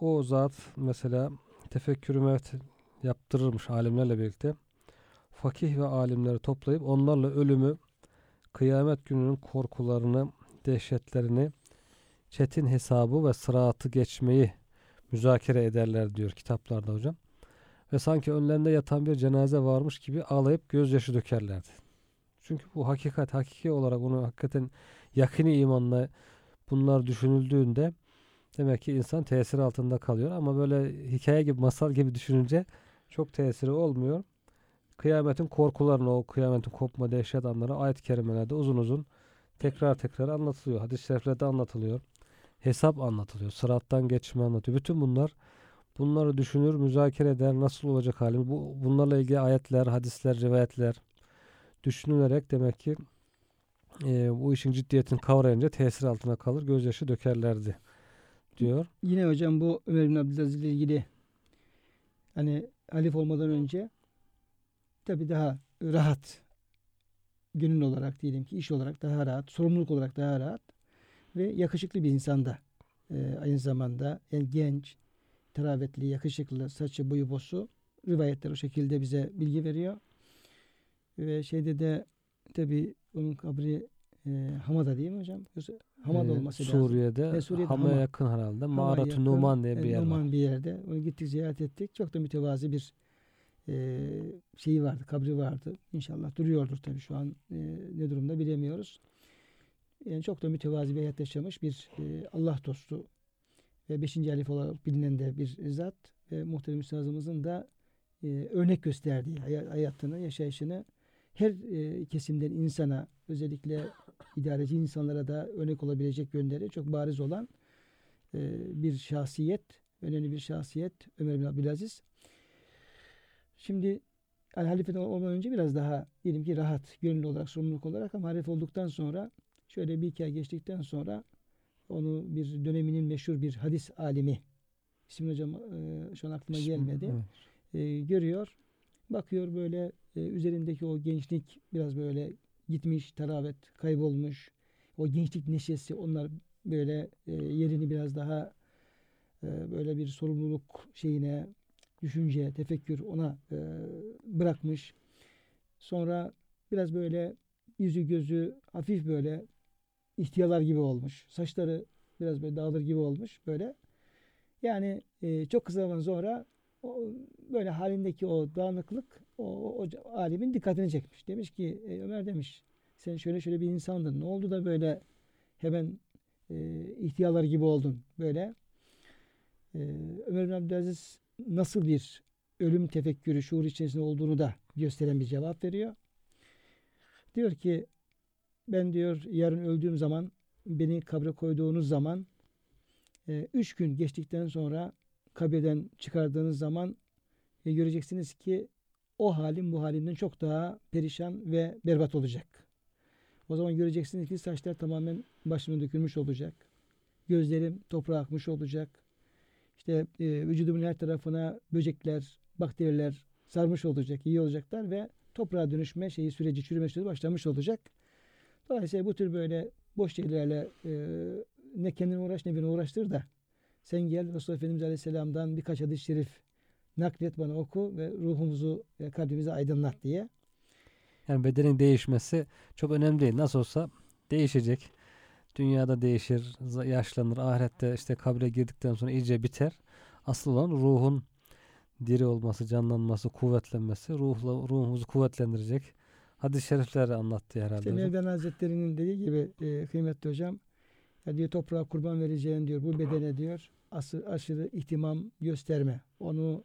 o zat mesela tefekkürü mevt yaptırırmış alimlerle birlikte fakih ve alimleri toplayıp onlarla ölümü, kıyamet gününün korkularını, dehşetlerini, çetin hesabı ve sıratı geçmeyi müzakere ederler diyor kitaplarda hocam. Ve sanki önlerinde yatan bir cenaze varmış gibi ağlayıp gözyaşı dökerlerdi. Çünkü bu hakikat, hakiki olarak onu hakikaten yakini imanla bunlar düşünüldüğünde demek ki insan tesir altında kalıyor. Ama böyle hikaye gibi, masal gibi düşününce çok tesiri olmuyor. Kıyametin korkularını, o kıyametin kopma dehşet anları ayet-i kerimelerde uzun uzun tekrar tekrar anlatılıyor. Hadis-i şeriflerde anlatılıyor. Hesap anlatılıyor. Sırattan geçme anlatıyor. Bütün bunlar bunları düşünür, müzakere eder. Nasıl olacak halimiz? Bu, bunlarla ilgili ayetler, hadisler, rivayetler düşünülerek demek ki e, bu işin ciddiyetini kavrayınca tesir altına kalır. Gözyaşı dökerlerdi diyor. Yine hocam bu Ömer bin Abdülaziz ile ilgili hani halif olmadan önce tabi daha rahat gönül olarak diyelim ki iş olarak daha rahat, sorumluluk olarak daha rahat ve yakışıklı bir insanda ee, aynı zamanda yani genç, teravetli, yakışıklı, saçı, boyu, bosu rivayetler o şekilde bize bilgi veriyor. Ve şeyde de tabi onun kabri e, Hamada değil mi hocam? Hamada Ee, olması lazım. Suriye'de, Ve Suriye'de Hama'ya Hama. yakın herhalde. Mağarat-ı Numan diye bir e, yer var. Numan bir yerde. Onu gittik ziyaret ettik. Çok da mütevazi bir e, şeyi vardı, kabri vardı. İnşallah duruyordur tabii şu an e, ne durumda bilemiyoruz. Yani çok da mütevazi bir hayat yaşamış bir e, Allah dostu ve 5. halif olarak bilinen de bir zat ve muhterem üstazımızın da e, örnek gösterdiği hay- hayatını, yaşayışını her e, kesimden insana özellikle idareci insanlara da örnek olabilecek yönleri çok bariz olan e, bir şahsiyet, önemli bir şahsiyet Ömer bin Abdülaziz. Şimdi yani halifeden olmadan önce biraz daha diyelim ki rahat, gönüllü olarak, sorumluluk olarak ama halife olduktan sonra şöyle bir iki ay geçtikten sonra onu bir döneminin meşhur bir hadis alimi ismini hocam e, şu an aklıma gelmedi. evet. E, görüyor. Bakıyor böyle e, üzerindeki o gençlik biraz böyle gitmiş, taravet kaybolmuş. O gençlik neşesi onlar böyle e, yerini biraz daha e, böyle bir sorumluluk şeyine, düşünce, tefekkür ona e, bırakmış. Sonra biraz böyle yüzü gözü hafif böyle ihtiyalar gibi olmuş. Saçları biraz böyle dağılır gibi olmuş böyle. Yani e, çok kısa zaman sonra o, böyle halindeki o dağınıklık o, o, o alimin dikkatini çekmiş. Demiş ki "Ey Ömer demiş sen şöyle şöyle bir insandın. Ne oldu da böyle hemen e, ihtiyarlar gibi oldun böyle. E, Ömer bin Abdülaziz nasıl bir ölüm tefekkürü, şuur içerisinde olduğunu da gösteren bir cevap veriyor. Diyor ki ben diyor yarın öldüğüm zaman beni kabre koyduğunuz zaman e, üç gün geçtikten sonra kabirden çıkardığınız zaman e, göreceksiniz ki o halim bu halimden çok daha perişan ve berbat olacak. O zaman göreceksiniz ki saçlar tamamen başıma dökülmüş olacak. Gözlerim toprağa akmış olacak. İşte e, vücudumun her tarafına böcekler, bakteriler sarmış olacak, iyi olacaklar ve toprağa dönüşme şeyi süreci, çürüme süreci başlamış olacak. Dolayısıyla bu tür böyle boş şeylerle e, ne kendini uğraş ne beni uğraştır da sen gel Resulullah Efendimiz Aleyhisselam'dan birkaç hadis-i şerif naklet bana oku ve ruhumuzu ve kalbimizi aydınlat diye. Yani bedenin değişmesi çok önemli değil. Nasıl olsa değişecek. Dünyada değişir, yaşlanır. Ahirette işte kabre girdikten sonra iyice biter. Asıl olan ruhun diri olması, canlanması, kuvvetlenmesi. Ruhla, ruhumuzu kuvvetlendirecek. Hadis-i şerifleri anlattı herhalde. İşte. Mevlana Hazretleri'nin dediği gibi e, kıymetli hocam ya diyor toprağa kurban vereceğin diyor bu bedene diyor asır, aşırı ihtimam gösterme. Onu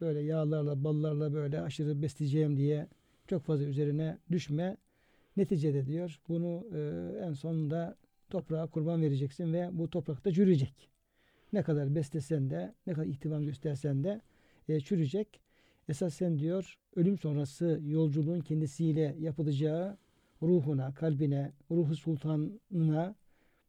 böyle yağlarla ballarla böyle aşırı besleyeceğim diye çok fazla üzerine düşme. Neticede diyor bunu e, en sonunda toprağa kurban vereceksin ve bu toprakta çürüyecek. Ne kadar beslesen de ne kadar ihtimam göstersen de e, çürüyecek. Esas sen diyor ölüm sonrası yolculuğun kendisiyle yapılacağı ruhuna, kalbine, ruhu sultanına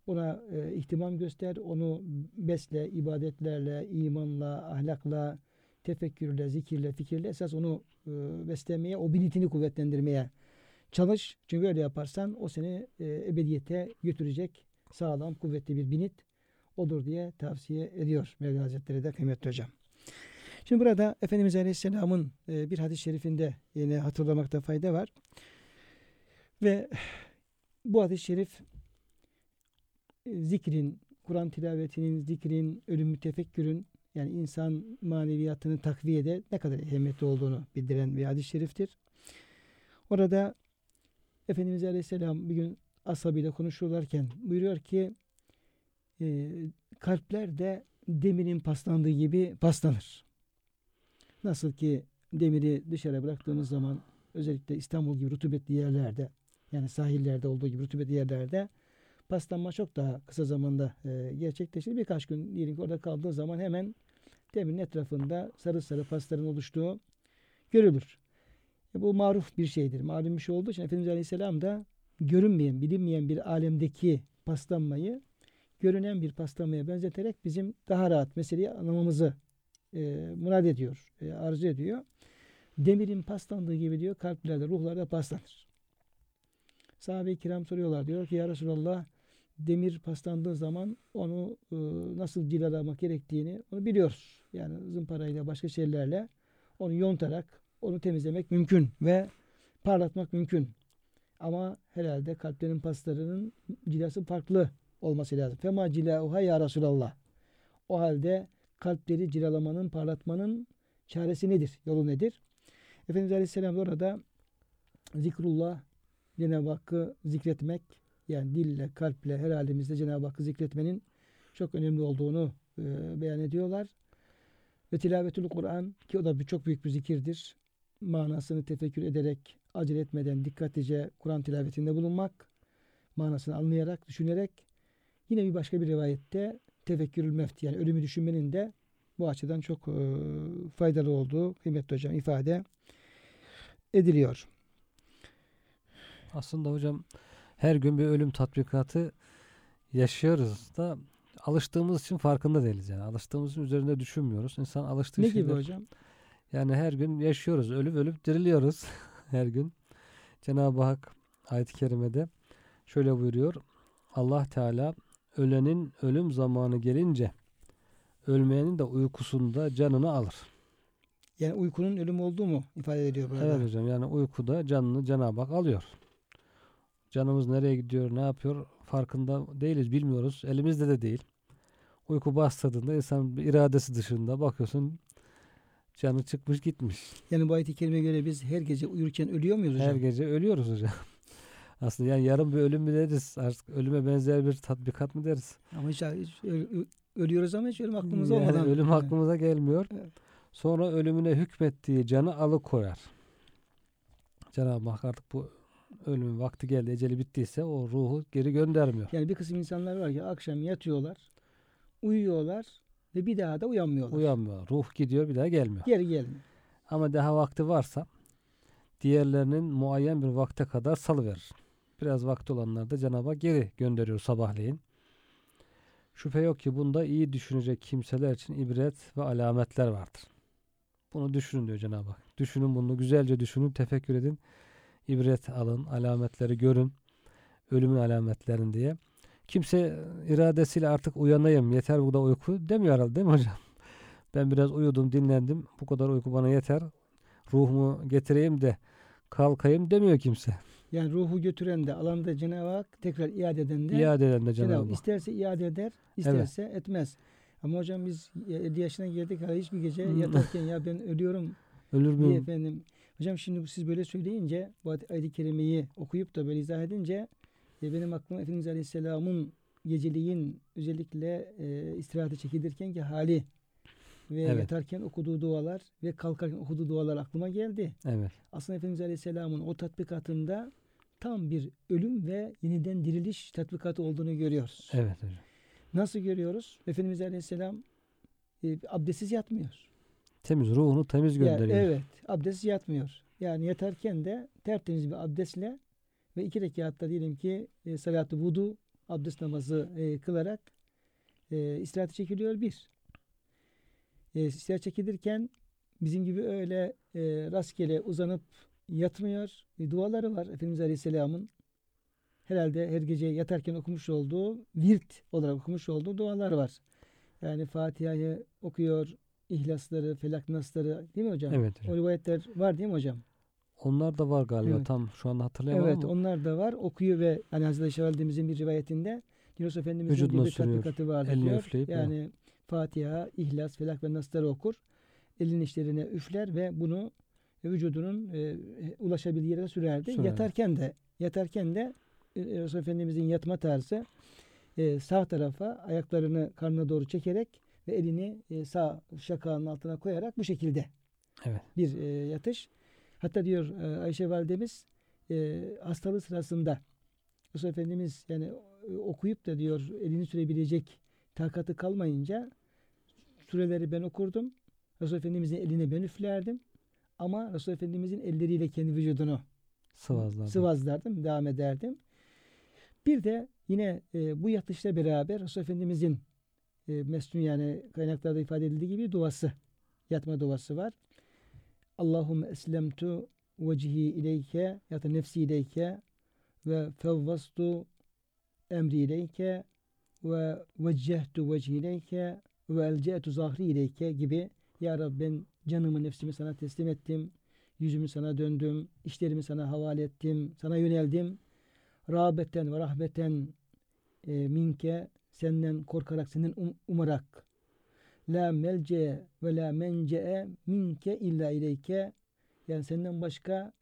buna e, ihtimam göster. Onu besle, ibadetlerle, imanla, ahlakla, tefekkürle, zikirle, fikirle esas onu e, beslemeye, o bilinçini kuvvetlendirmeye çalış. Çünkü öyle yaparsan o seni e, ebediyete götürecek sağlam, kuvvetli bir binit odur diye tavsiye ediyor Mevla Hazretleri de kıymetli hocam. Şimdi burada Efendimiz Aleyhisselam'ın e, bir hadis-i şerifinde yine hatırlamakta fayda var. Ve bu hadis-i şerif zikrin, Kur'an tilavetinin, zikrin, ölüm tefekkürün yani insan maneviyatını takviyede ne kadar ehemmiyetli olduğunu bildiren bir hadis-i şeriftir. Orada Efendimiz Aleyhisselam bir gün ashabıyla konuşurlarken buyuruyor ki e, kalpler de demirin paslandığı gibi paslanır. Nasıl ki demiri dışarı bıraktığımız zaman özellikle İstanbul gibi rutubetli yerlerde yani sahillerde olduğu gibi rutubetli yerlerde paslanma çok daha kısa zamanda e, gerçekleşir. Birkaç gün diyelim ki orada kaldığı zaman hemen demirin etrafında sarı sarı pasların oluştuğu görülür. E, bu maruf bir şeydir. Malum bir şey olduğu için Efendimiz Aleyhisselam da görünmeyen, bilinmeyen bir alemdeki paslanmayı görünen bir paslanmaya benzeterek bizim daha rahat meseleyi anlamamızı e, murad ediyor, e, arzu ediyor. Demirin paslandığı gibi diyor kalplerde, ruhlarda paslanır. Sahabe-i kiram soruyorlar. Diyor ki ya Resulallah demir paslandığı zaman onu e, nasıl cilalamak gerektiğini onu biliyoruz. Yani zımparayla başka şeylerle onu yontarak onu temizlemek mümkün ve parlatmak mümkün. Ama herhalde kalplerin paslarının cilası farklı olması lazım. Fema cilauha ya Resulallah. O halde kalpleri cilalamanın, parlatmanın çaresi nedir? Yolu nedir? Efendimiz Aleyhisselam da orada zikrullah, Cenab-ı Hakk'ı zikretmek, yani dille, kalple, her halimizde Cenab-ı Hakk'ı zikretmenin çok önemli olduğunu e, beyan ediyorlar. Ve tilavetül Kur'an ki o da bir çok büyük bir zikirdir. Manasını tefekkür ederek, acele etmeden dikkatlice Kur'an tilavetinde bulunmak, manasını anlayarak, düşünerek yine bir başka bir rivayette tefekkürül mevti yani ölümü düşünmenin de bu açıdan çok e, faydalı olduğu kıymetli hocam ifade ediliyor. Aslında hocam her gün bir ölüm tatbikatı yaşıyoruz da alıştığımız için farkında değiliz yani. Alıştığımız için üzerinde düşünmüyoruz. İnsan alıştığı Ne şeyler. gibi hocam? Yani her gün yaşıyoruz. Ölüp ölüp diriliyoruz her gün. Cenab-ı Hak ayet-i kerimede şöyle buyuruyor. Allah Teala ölenin ölüm zamanı gelince ölmeyenin de uykusunda canını alır. Yani uykunun ölüm olduğu mu ifade ediyor burada? Evet hocam yani uykuda canını Cenab-ı Hak alıyor. Canımız nereye gidiyor, ne yapıyor farkında değiliz, bilmiyoruz. Elimizde de değil. Uyku bastırdığında insan iradesi dışında bakıyorsun canı çıkmış gitmiş. Yani bu ayet-i kerimeye göre biz her gece uyurken ölüyor muyuz hocam? Her gece ölüyoruz hocam. Aslında yani yarın bir ölüm mü deriz? Artık ölüme benzer bir tatbikat mı deriz? Ama hiç, hiç ölüyoruz ama hiç ölüm aklımızda yani olmadan. ölüm aklımıza gelmiyor. Evet. Sonra ölümüne hükmettiği canı alıkoyar. Cenab-ı Hak artık bu ölümün vakti geldi, eceli bittiyse o ruhu geri göndermiyor. Yani bir kısım insanlar var ki akşam yatıyorlar, uyuyorlar ve bir daha da uyanmıyorlar. Uyanmıyor. Ruh gidiyor bir daha gelmiyor. Geri gelmiyor. Ama daha vakti varsa diğerlerinin muayyen bir vakte kadar salıverir. Biraz vakti olanlar da Cenab-ı Hak geri gönderiyor sabahleyin. Şüphe yok ki bunda iyi düşünecek kimseler için ibret ve alametler vardır. Bunu düşünün diyor Cenab-ı Hak. Düşünün bunu güzelce düşünün, tefekkür edin. İbret alın, alametleri görün. Ölümün alametlerini diye. Kimse iradesiyle artık uyanayım, yeter bu da uyku demiyor herhalde değil mi hocam? Ben biraz uyudum, dinlendim. Bu kadar uyku bana yeter. Ruhumu getireyim de kalkayım demiyor kimse. Yani ruhu götüren de alanda Cenab-ı Hak tekrar iade eden de İade eden de Cenab-ı Hak isterse iade eder, isterse etmez. Ama hocam biz 50 yaşına girdik hala hiçbir gece Hmm. yatarken ya ben ölüyorum Ölür diye mü? efendim. Hocam şimdi siz böyle söyleyince bu ayet-i kerimeyi okuyup da böyle izah edince e, benim aklıma Efendimiz Aleyhisselam'ın geceliğin özellikle e, istirahate çekilirken ki hali ve Evet. yatarken okuduğu dualar ve kalkarken okuduğu dualar aklıma geldi. Evet. Aslında Efendimiz Aleyhisselam'ın o tatbikatında tam bir ölüm ve yeniden diriliş tatbikatı olduğunu görüyoruz. Evet hocam. Nasıl görüyoruz? Efendimiz Aleyhisselam e, abdestsiz yatmıyor. Temiz ruhunu temiz Ya, gönderiyor. evet, abdestsiz yatmıyor. Yani yatarken de tertemiz bir abdestle ve iki rekatta diyelim ki e, salatı vudu abdest namazı e, kılarak e, istirahate çekiliyor bir. E, istirahat çekilirken bizim gibi öyle e, rastgele uzanıp yatmıyor. E, duaları var Efendimiz Aleyhisselam'ın. Herhalde her gece yatarken okumuş olduğu, virt olarak okumuş olduğu dualar var. Yani Fatiha'yı okuyor, ihlasları, felak nasları değil mi hocam? Evet O hocam. rivayetler var değil mi hocam? Onlar da var galiba. Evet. Tam şu anda hatırlayamam Evet ama onlar da var. Okuyor ve hani Hazreti Ayşe Validemizin bir rivayetinde Yunus Efendimizin Vücuduna gibi sürüyor, tatbikatı vardı elini diyor. üfleyip, yani Fatiha, İhlas, Felak ve Nasları okur. Elin işlerine üfler ve bunu vücudunun e, ulaşabildiği yere sürerdi. Sürerdi. Yatarken de yatarken de e, Resul Efendimizin yatma tarzı e, sağ tarafa ayaklarını karnına doğru çekerek ve elini e, sağ şakağının altına koyarak bu şekilde Evet. bir e, yatış. Hatta diyor e, Ayşe validemiz e, hastalığı sırasında Resul Efendimiz yani e, okuyup da diyor elini sürebilecek takatı kalmayınca sureleri ben okurdum. Resul Efendimizin eline ben üflerdim. Ama Resul Efendimizin elleriyle kendi vücudunu Sıvazlardan. sıvazlardım, devam ederdim. Bir de yine e, bu yatışla beraber Resul Efendimizin e, mesnun yani kaynaklarda ifade edildiği gibi duası, yatma duası var. Allahümme eslemtu vecihi ileyke ya da nefsi ileyke ve fevvastu emri ileyke ve veccehtu vecihi ileyke ve elce'tu zahri ileyke gibi Ya Rabbi ben canımı nefsimi sana teslim ettim. Yüzümü sana döndüm. işlerimi sana havale ettim. Sana yöneldim. Rağbeten ve rahbeten e, minke senden korkarak senden um- umarak la melce ve la mence'e minke illa ileyke yani senden başka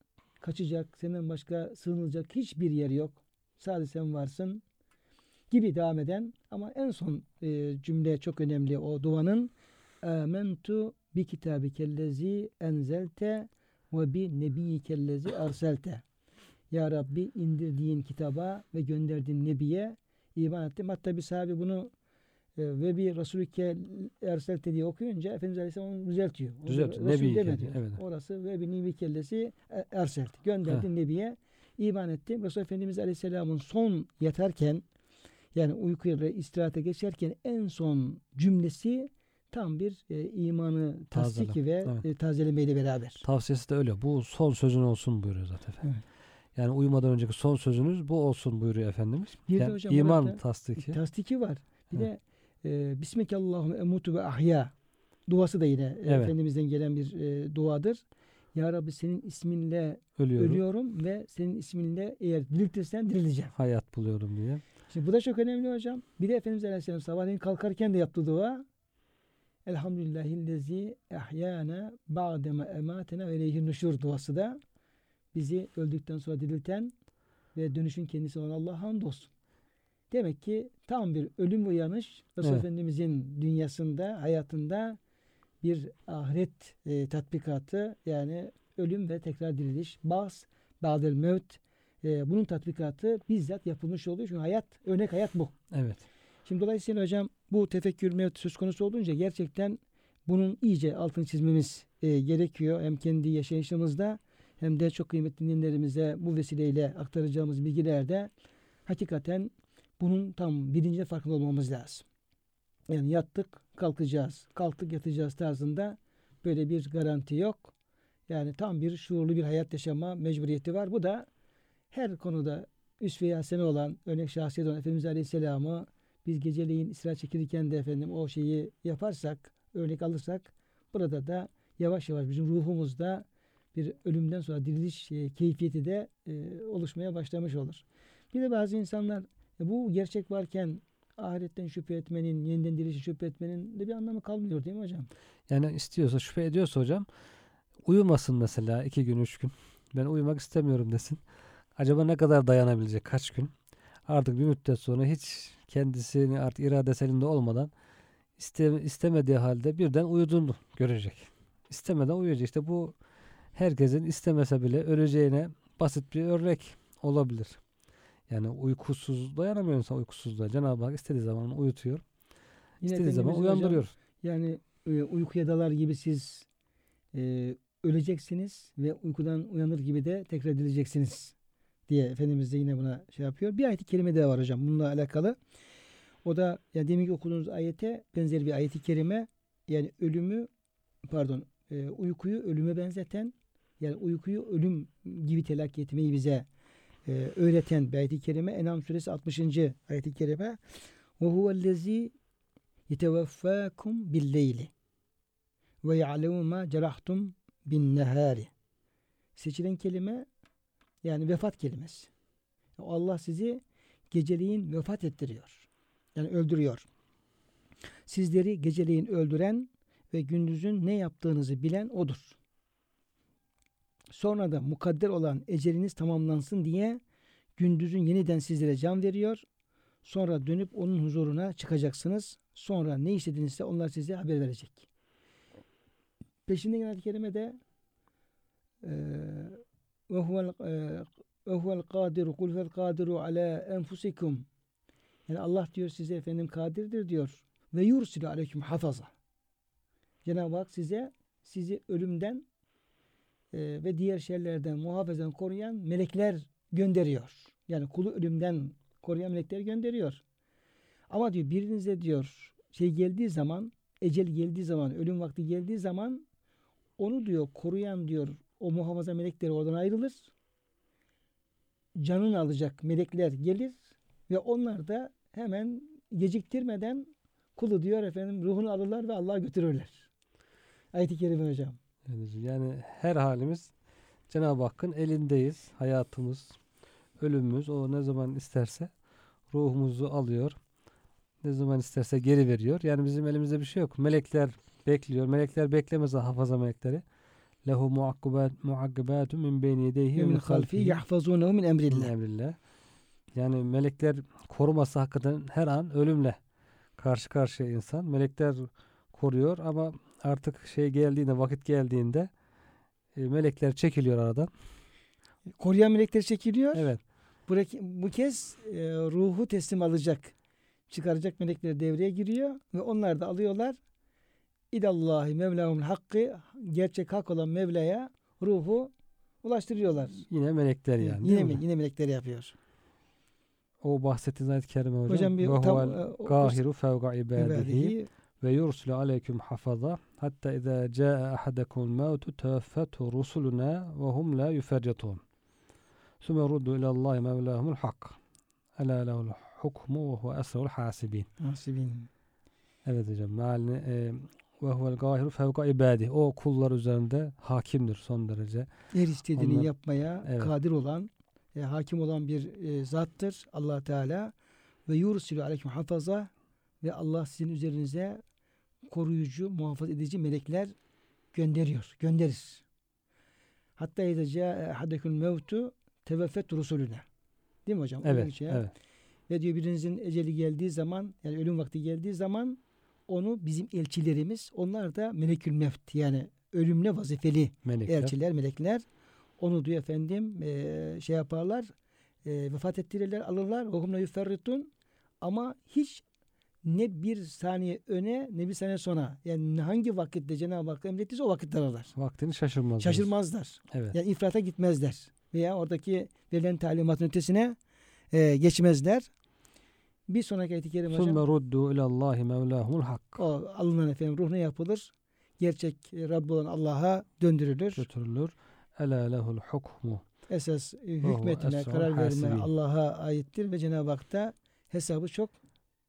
kaçacak, senden başka sığınılacak hiçbir yer yok. Sadece sen varsın gibi devam eden ama en son e, cümle çok önemli o duanın amentu bi kitabikellezi enzelte ve bi nebiyyikellezi arselte Ya Rabbi indirdiğin kitaba ve gönderdiğin nebiye iman ettim. Hatta bir sahabe bunu e, ve bir Resulüke erselte diye okuyunca Efendimiz Aleyhisselam onu düzeltiyor. Düzeltiyor. Resul Nebiyyike deme diyor, diyor. evet. Orası ve bir nebi kellesi e, erselte. Gönderdiğin nebiye iman ettim. Resul Efendimiz Aleyhisselam'ın son yatarken yani uykuya istirahate geçerken en son cümlesi tam bir e, imanı tasdik Tazele, ve evet. e, tazelemeyle beraber. Tavsiyesi de öyle. Bu son sözün olsun buyuruyor zaten efendim. Evet. Yani uyumadan önceki son sözünüz bu olsun buyuruyor Efendimiz. Bir de yani hocam iman tasdiki. Tasdiki var. Bir Evet. de e, Bismillahirrahmanirrahim emutu ve ahya duası da yine e, Evet. Efendimiz'den gelen bir e, duadır. Ya Rabbi senin isminle Ölüyorum. ölüyorum ve senin isminle eğer diriltirsen dirileceğim. Hayat buluyorum diye. Şimdi bu da çok önemli hocam. Bir de Efendimiz Aleyhisselam sabahleyin kalkarken de yaptığı dua Elhamdülillahillezi ehyana ba'deme ematena ve ileyhin nuşur duası da bizi öldükten sonra dirilten ve dönüşün kendisi olan Allah'a hamdolsun. Demek ki tam bir ölüm ve uyanış Resul Evet. Efendimizin dünyasında, hayatında bir ahiret e, tatbikatı yani ölüm ve tekrar diriliş, bas, ba'del mevt e, bunun tatbikatı bizzat yapılmış oluyor. Çünkü hayat, örnek hayat bu. Evet. Şimdi dolayısıyla hocam bu tefekkür mevt söz konusu olunca gerçekten bunun iyice altını çizmemiz e, gerekiyor. Hem kendi yaşayışımızda hem de çok kıymetli dinlerimize bu vesileyle aktaracağımız bilgilerde hakikaten bunun tam bilince farkında olmamız lazım. Yani yattık kalkacağız, kalktık yatacağız tarzında böyle bir garanti yok. Yani tam bir şuurlu bir hayat yaşama mecburiyeti var. Bu da her konuda üsve-i olan örnek şahsiyet olan Efendimiz Aleyhisselam'ı biz geceleyin istirahat çekilirken de efendim o şeyi yaparsak, örnek alırsak burada da yavaş yavaş bizim ruhumuzda bir ölümden sonra diriliş e, keyfiyeti de e, oluşmaya başlamış olur. Bir de bazı insanlar e, bu gerçek varken ahiretten şüphe etmenin, yeniden dirilişe şüphe etmenin de bir anlamı kalmıyor değil mi hocam? Yani istiyorsa şüphe ediyorsa hocam uyumasın mesela iki gün üç gün. Ben uyumak istemiyorum desin. Acaba ne kadar dayanabilecek kaç gün? Artık bir müddet sonra hiç kendisini artık iradesi elinde olmadan iste, istemediği halde birden uyuduğunu görecek. İstemeden uyuyacak. İşte bu herkesin istemese bile öleceğine basit bir örnek olabilir. Yani uykusuz dayanamıyor insan uykusuzluğa. Cenab-ı Hak istediği zaman uyutuyor. Yine istediği zaman Efendimiz hocam, uyandırıyor. Yani e, uykuya dalar gibi siz e, öleceksiniz ve uykudan uyanır gibi de tekrar edileceksiniz diye Efendimiz de yine buna şey yapıyor. Bir ayet-i kerime daha var hocam bununla alakalı. O da yani demin okuduğunuz ayete benzer bir ayet-i kerime yani ölümü pardon e, uykuyu ölüme benzeten yani uykuyu ölüm gibi telakki etmeyi bize e, öğreten bir ayet-i kerime En'am suresi 60. ayet-i kerime ve huvellezî yeteveffâkum billeyli ve ya'lemu ma cerahtum bin nehari. Seçilen kelime yani vefat kelimesi. Allah sizi geceliğin vefat ettiriyor. Yani öldürüyor. Sizleri geceliğin öldüren ve gündüzün ne yaptığınızı bilen odur. Sonra da mukadder olan eceliniz tamamlansın diye gündüzün yeniden sizlere can veriyor. Sonra dönüp onun huzuruna çıkacaksınız. Sonra ne istediğinizse onlar size haber verecek. Peşinde gelen ayet-i kerimede ve huvel ve huvel kadiru kul fel kadiru ala enfusikum yani Allah diyor size efendim kadirdir diyor ve yursilu aleyküm hafaza Cenab-ı Hak size sizi ölümden e, ve diğer şeylerden muhafazen koruyan melekler gönderiyor. Yani kulu ölümden koruyan melekler gönderiyor. Ama diyor birinize diyor şey geldiği zaman ecel geldiği zaman ölüm vakti geldiği zaman onu diyor koruyan diyor o muhafaza melekleri oradan ayrılır. Canını alacak melekler gelir ve onlar da hemen geciktirmeden kulu diyor efendim ruhunu alırlar ve Allah'a götürürler. Ayet-i Kerime hocam. Yani her halimiz Cenab-ı Hakk'ın elindeyiz. Hayatımız, ölümümüz o ne zaman isterse ruhumuzu alıyor. Ne zaman isterse geri veriyor. Yani bizim elimizde bir şey yok. Melekler bekliyor. Melekler beklemez hafaza melekleri. Lehu muakkibat muakkibatun min beyni yedeyhi min halfi yahfazunehu min emrillah. emrillah. Yani melekler koruması hakikaten her an ölümle karşı karşıya insan. Melekler koruyor ama artık şey geldiğinde vakit geldiğinde e, melekler çekiliyor aradan. Koruyan melekler çekiliyor. Evet. Bu, bu kez e, ruhu teslim alacak. Çıkaracak melekler devreye giriyor ve onlar da alıyorlar. İdallahi mevlahumul hakkı gerçek hak olan Mevla'ya ruhu ulaştırıyorlar. Yine melekler yani. Yine mi? Yine melekler yapıyor. O bahsettiğiniz ayet-i kerime hocam. Hocam bir tam huvel gahiru fevga ibadihi ve yursulu aleyküm hafaza hatta izâ câe ahadekumul mevtu tevaffetu rusuluna ve hum la yuferritun. Sümme ruddu ilallahi mevlahumul hak. Ela lehul hukmu ve huve esrul hasibin. Hasibin. Evet hocam. Mealini e, ve huvel gahiru fevka ibadi. O kullar üzerinde hakimdir son derece. Her istediğini Onlar- yapmaya Evet. kadir olan, e, hakim olan bir e, zattır allah Teala. Ve yursilü aleyküm hafaza ve Allah sizin üzerinize koruyucu, muhafaza edici melekler gönderiyor, gönderir. Hatta izâ câe ahadekul mevtu teveffet rusulüne. Değil mi hocam? Evet. şey. evet. Ve diyor birinizin eceli geldiği zaman yani ölüm vakti geldiği zaman onu bizim elçilerimiz onlar da melekül mevt yani ölümle vazifeli Melekler. elçiler, melekler onu diyor efendim e, şey yaparlar e, vefat ettirirler, alırlar. Vahumla yuferritun ama hiç ne bir saniye öne ne bir saniye sonra yani hangi vakitte Cenab-ı Hak emrettiyse o vakitte alırlar. Vaktini şaşırmazlar. Şaşırmazlar. Evet. Yani ifrata gitmezler. Veya oradaki verilen talimatın ötesine e, geçmezler. Bir sonraki ayet-i kerime hocam. Sümme ruddu ilallahi mevlahumul hak. O alınan efendim ruh ne yapılır? Gerçek e, Rabb olan Allah'a döndürülür. Götürülür. Ela lehul hukmu. Esas e, esrarul karar verme. Allah'a aittir ve Cenab-ı Hak da hesabı çok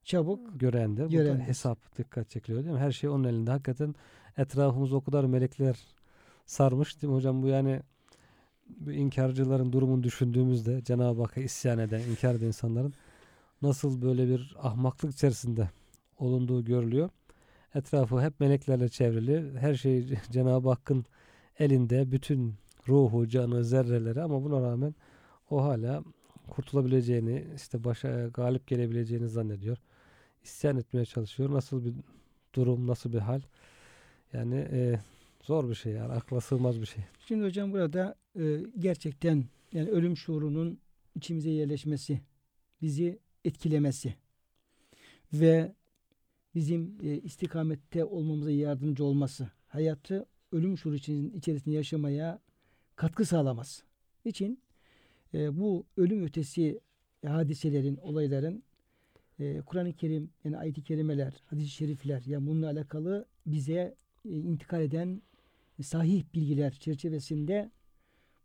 çabuk görendir. Burada Görendir. hesap dikkat çekiliyor değil mi? Her şey onun elinde. Hakikaten etrafımız o kadar melekler sarmış değil mi hocam? Bu yani bu inkarcıların durumunu düşündüğümüzde Cenab-ı Hakk'a isyan eden, inkar eden insanların nasıl böyle bir ahmaklık içerisinde olunduğu görülüyor. Etrafı hep meleklerle çevrili. Her şey Cenab-ı Hakk'ın elinde. Bütün ruhu, canı, zerreleri ama buna rağmen o hala kurtulabileceğini, işte başa galip gelebileceğini zannediyor. İsyan etmeye çalışıyor. Nasıl bir durum, nasıl bir hal? Yani e, zor bir şey yani. Akla sığmaz bir şey. Şimdi hocam burada e, gerçekten yani ölüm şuurunun içimize yerleşmesi, bizi etkilemesi ve bizim e, istikamette olmamıza yardımcı olması, hayatı ölüm şuuru için, içerisinde yaşamaya katkı sağlaması için e, bu ölüm ötesi hadiselerin, olayların e, Kur'an-ı Kerim, yani ayet-i kerimeler, hadis-i şerifler, yani bununla alakalı bize e, intikal eden sahih bilgiler çerçevesinde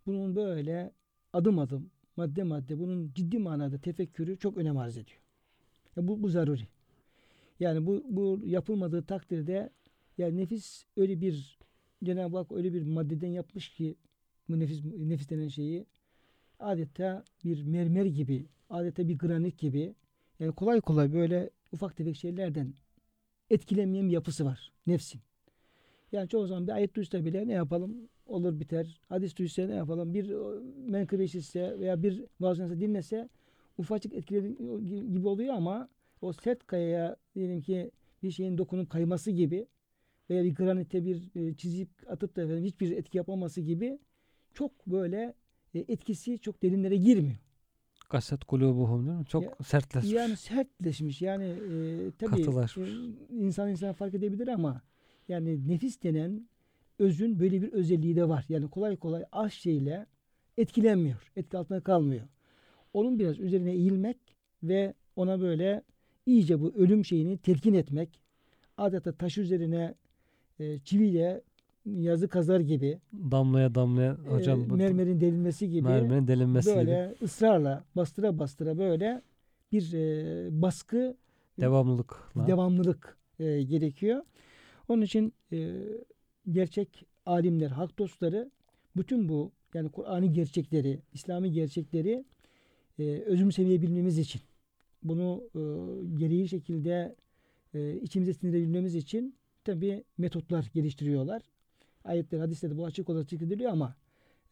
bunun böyle adım adım, madde madde bunun ciddi manada tefekkürü çok önem arz ediyor. Ya bu, bu zaruri. Yani bu, bu yapılmadığı takdirde Yani nefis öyle bir Cenab-ı Hak öyle bir maddeden yapmış ki bu nefis nefis denen şeyi adeta bir mermer gibi, adeta bir granit gibi yani kolay kolay böyle ufak tefek şeylerden etkilenmeyen bir yapısı var nefsin. Yani çoğu zaman bir ayet duysa bile ne yapalım olur biter. Hadis duysa ne yapalım bir menkıbe işitse veya bir vaazınsa dinlese ufacık etkileri gibi oluyor ama o sert kayaya diyelim ki bir şeyin dokunup kayması gibi veya bir granite bir e, çizik atıp da efendim hiçbir etki yapmaması gibi çok böyle e, etkisi çok derinlere girmiyor. Kaset kulubuhum değil mi? Çok Ya- sertleşmiş. Yani sertleşmiş. Yani e, tabii Katılaşmış. e, insan insan fark edebilir ama yani nefis denen özün böyle bir özelliği de var. Yani kolay kolay az şeyle etkilenmiyor. Etki altında kalmıyor. Onun biraz üzerine eğilmek ve ona böyle iyice bu ölüm şeyini telkin etmek. Adeta taş üzerine e, çiviyle yazı kazar gibi damlaya damlaya e, hocam bu mermerin delinmesi gibi mermerin delinmesi gibi böyle ısrarla bastıra bastıra böyle bir e, baskı devamlılıkla. devamlılık e, gerekiyor. Onun için e, gerçek alimler, hak dostları bütün bu yani Kur'an'ı gerçekleri, İslami gerçekleri e, özümseyebilmemiz için bunu e, gereği şekilde e, içimize sindirebilmemiz için tabi metotlar geliştiriyorlar. Ayetler, hadislerde bu açık olarak zikrediliyor ama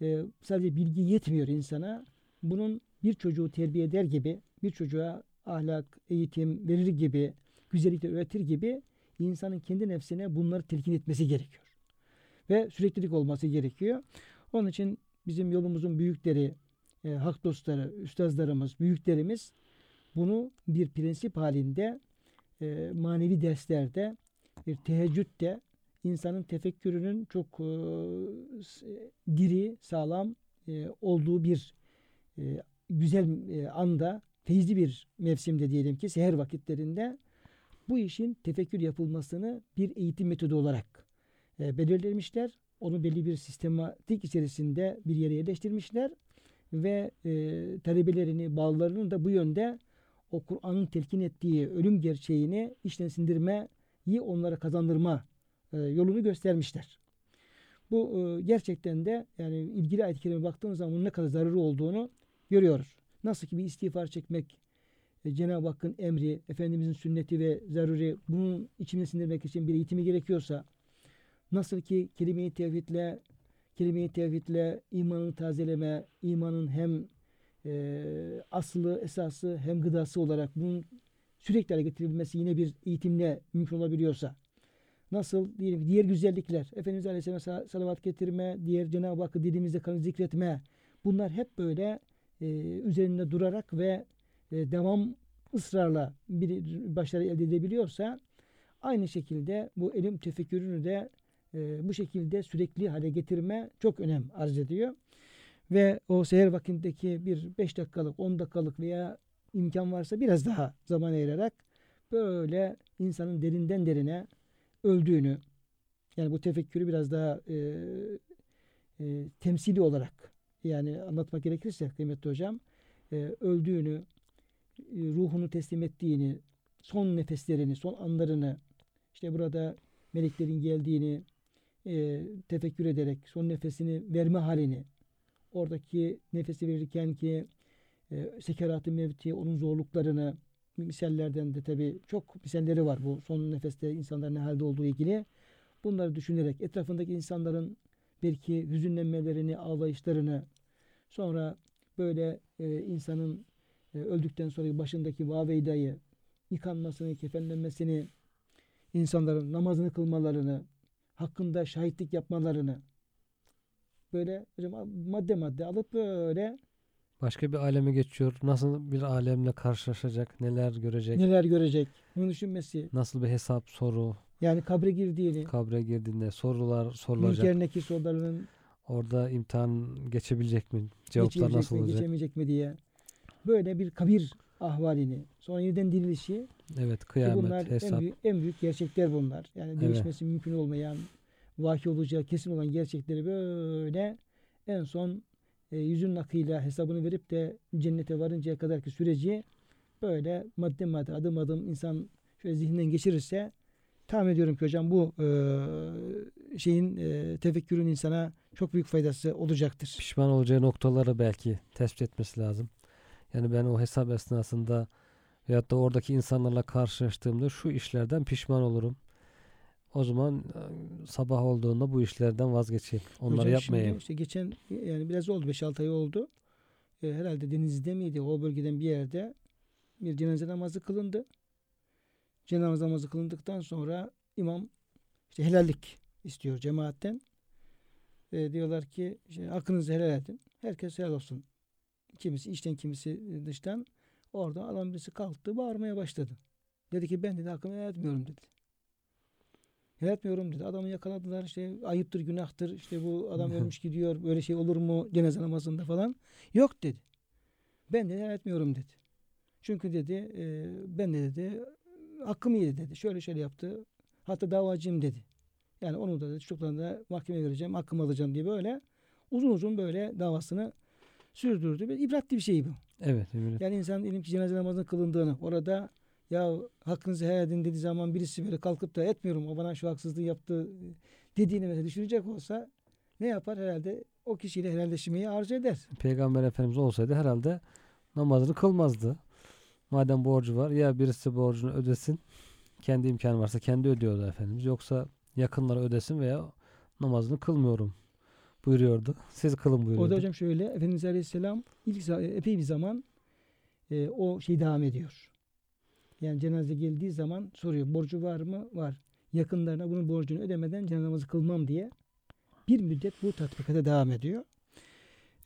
e, sadece bilgi yetmiyor insana. Bunun bir çocuğu terbiye eder gibi, bir çocuğa ahlak, eğitim verir gibi, güzellikler öğretir gibi insanın kendi nefsine bunları telkin etmesi gerekiyor. Ve süreklilik olması gerekiyor. Onun için bizim yolumuzun büyükleri, e, hak dostları, üstazlarımız, büyüklerimiz bunu bir prensip halinde e, manevi derslerde, bir teheccüde insanın tefekkürünün çok e, s- diri, sağlam e, olduğu bir e, güzel e, anda, feyizli bir mevsimde diyelim ki seher vakitlerinde bu işin tefekkür yapılmasını bir eğitim metodu olarak e, belirlemişler. Onu belli bir sistematik içerisinde bir yere yerleştirmişler ve e, talebelerini, bağlılarını da bu yönde o Kur'an'ın telkin ettiği ölüm gerçeğini işten sindirmeyi onlara kazandırma e, yolunu göstermişler. Bu e, gerçekten de yani ilgili ayet-i kerime baktığımız zaman bunun ne kadar zararı olduğunu görüyoruz. Nasıl ki bir istiğfar çekmek e, Cenab-ı Hakk'ın emri, Efendimizin sünneti ve zaruri bunun içine sindirmek için bir eğitimi gerekiyorsa nasıl ki kelime-i tevhidle kelime-i tevhidle imanını tazeleme, imanın hem e, aslı, esası hem gıdası olarak bunun sürekli hale getirilmesi yine bir eğitimle mümkün olabiliyorsa nasıl diyelim diğer güzellikler Efendimiz Aleyhisselam'a sal- salavat getirme, diğer Cenab-ı Hakk'ı dilimizde kanı zikretme bunlar hep böyle e, üzerinde durarak ve e, devam ısrarla bir başarı elde edebiliyorsa aynı şekilde bu elim tefekkürünü de e, bu şekilde sürekli hale getirme çok önem arz ediyor. Ve o seher vakitindeki bir 5 dakikalık 10 dakikalık veya imkan varsa biraz daha zaman ayırarak böyle insanın derinden derine öldüğünü yani bu tefekkürü biraz daha e, e, temsili olarak yani anlatmak gerekirse kıymetli hocam e, öldüğünü e, ruhunu teslim ettiğini son nefeslerini son anlarını işte burada meleklerin geldiğini e, tefekkür ederek son nefesini verme halini oradaki nefesi verirken ki e, sekerat-ı mevti onun zorluklarını misallerden de tabi çok misalleri var bu son nefeste insanların ne halde olduğu ilgili. Bunları düşünerek etrafındaki insanların belki hüzünlenmelerini, ağlayışlarını sonra böyle e, insanın e, öldükten sonra başındaki vaveydayı yıkanmasını, kefenlenmesini, insanların namazını kılmalarını, hakkında şahitlik yapmalarını böyle hocam madde madde alıp böyle Başka bir aleme geçiyor. Nasıl bir alemle karşılaşacak, neler görecek, neler görecek bunu düşünmesi. nasıl bir hesap, soru, Yani kabre girdiğini, kabre girdiğinde sorular sorulacak. Münker Nekir sorularının Orada imtihan geçebilecek mi? Cevaplar nasıl mi, olacak? geçemeyecek mi diye böyle bir kabir ahvalini, sonra yeniden dirilişi Evet, kıyamet, bunlar en hesap. büyük, en büyük gerçekler bunlar. Yani Evet. değişmesi mümkün olmayan, vaki olacağı kesin olan gerçekleri böyle en son e, yüzün akıyla hesabını verip de cennete varıncaya kadar ki süreci böyle madde madde adım adım insan şöyle zihninden geçirirse tahmin ediyorum ki hocam bu e, şeyin e, tefekkürün insana çok büyük faydası olacaktır. Pişman olacağı noktaları belki tespit etmesi lazım. Yani ben o hesap esnasında veyahut da oradaki insanlarla karşılaştığımda şu işlerden pişman olurum. O zaman e, sabah olduğunda bu işlerden vazgeçeyim. Onları Hocam yapmayayım. İşte geçen yani biraz oldu 5-6 ay oldu. E, herhalde Denizli'de miydi o bölgeden bir yerde bir cenaze namazı kılındı. Cenaze namazı kılındıktan sonra imam işte helallik istiyor cemaatten. E, diyorlar ki işte, hakkınızı helal edin. Herkes helal olsun. Kimisi içten kimisi dıştan. Orada adam birisi kalktı bağırmaya başladı. Dedi ki ben dedi hakkımı helal etmiyorum dedi. Helal etmiyorum dedi. Adamı yakaladılar işte ayıptır günahtır işte bu adam ölmüş gidiyor böyle şey olur mu cenaze namazında falan. Yok dedi. Ben de helal etmiyorum dedi. Çünkü dedi e, ben de dedi hakkım yedi dedi. Şöyle şöyle yaptı. Hatta davacıyım dedi. Yani onu da dedi, çocuklarını da mahkemeye vereceğim, hakkımı alacağım diye böyle uzun uzun böyle davasını sürdürdü. Bir ibretli bir şey bu. Evet. eminim. Yani insan diyelim ki cenaze namazının kılındığını orada ya hakkınızı helal edin dediği zaman birisi böyle kalkıp da etmiyorum o bana şu haksızlığı yaptı dediğini mesela düşünecek olsa ne yapar herhalde o kişiyle helalleşmeyi arzu eder. Peygamber Efendimiz olsaydı herhalde namazını kılmazdı. Madem borcu var ya birisi borcunu ödesin. Kendi imkanı varsa kendi ödüyordu Efendimiz. Yoksa yakınları ödesin veya namazını kılmıyorum buyuruyordu. Siz kılın buyuruyordu. O da hocam şöyle Efendimiz Aleyhisselam ilk epey bir zaman e, o şey devam ediyor. Yani cenaze geldiği zaman soruyor borcu var mı? Var. Yakınlarına bunun borcunu ödemeden cenaze kılmam diye bir müddet bu tatbikata devam ediyor.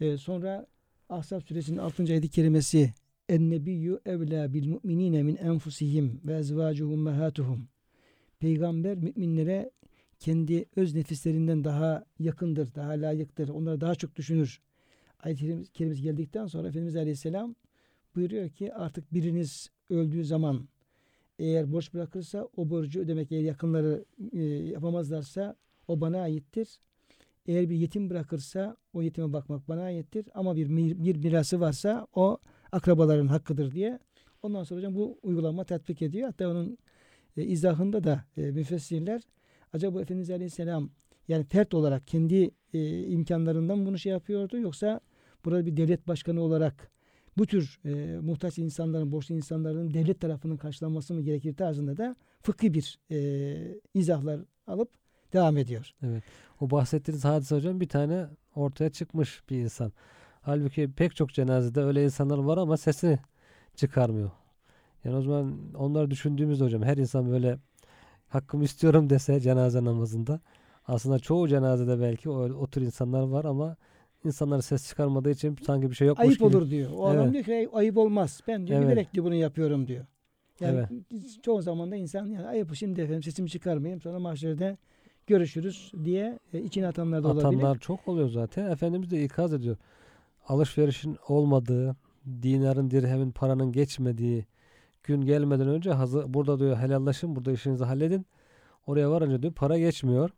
E, sonra Ahzab suresinin 6. ayet-i kerimesi En-nebiyyü evlâ bil mu'minîne min enfusihim ve ezvâcuhum ummehâtuhum Peygamber müminlere kendi öz nefislerinden daha yakındır, daha layıktır. Onlara daha çok düşünür. Ayet-i kerimesi geldikten sonra Efendimiz Aleyhisselam buyuruyor ki artık biriniz öldüğü zaman eğer borç bırakırsa o borcu ödemek eğer yakınları e, yapamazlarsa o bana aittir. Eğer bir yetim bırakırsa o yetime bakmak bana aittir. Ama bir, bir mirası varsa o akrabaların hakkıdır diye. Ondan sonra hocam bu uygulama tatbik ediyor. Hatta onun e, izahında da e, müfessirler acaba Efendimiz Aleyhisselam yani fert olarak kendi e, imkanlarından bunu şey yapıyordu yoksa burada bir devlet başkanı olarak bu tür e, muhtaç insanların, borçlu insanların devlet tarafının karşılanması mı gerekir tarzında da fıkhi bir e, izahlar alıp devam ediyor. O bahsettiğiniz hadise hocam bir tane ortaya çıkmış bir insan. Halbuki pek çok cenazede öyle insanlar var ama sesini çıkarmıyor. Yani o zaman onları düşündüğümüzde hocam her insan böyle hakkımı istiyorum dese cenaze namazında aslında çoğu cenazede belki o, o tür insanlar var ama insanlar ses çıkarmadığı için sanki bir şey yokmuş ayıp gibi. olur diyor. O adam Evet. diyor ki "Ay- ayıp olmaz. Ben diyor Evet. bilerek diyor bunu yapıyorum diyor. Yani Evet. çoğu zaman da insan yani ayıp şimdi efendim sesimi çıkarmayayım sonra mahşerde görüşürüz diye e, içine atanlar da olabilir. Atanlar çok oluyor zaten. Efendimiz de ikaz ediyor. Alışverişin olmadığı, dinarın, dirhemin, paranın geçmediği gün gelmeden önce hazır, burada diyor helallaşın, burada işinizi halledin. Oraya varınca diyor para geçmiyor.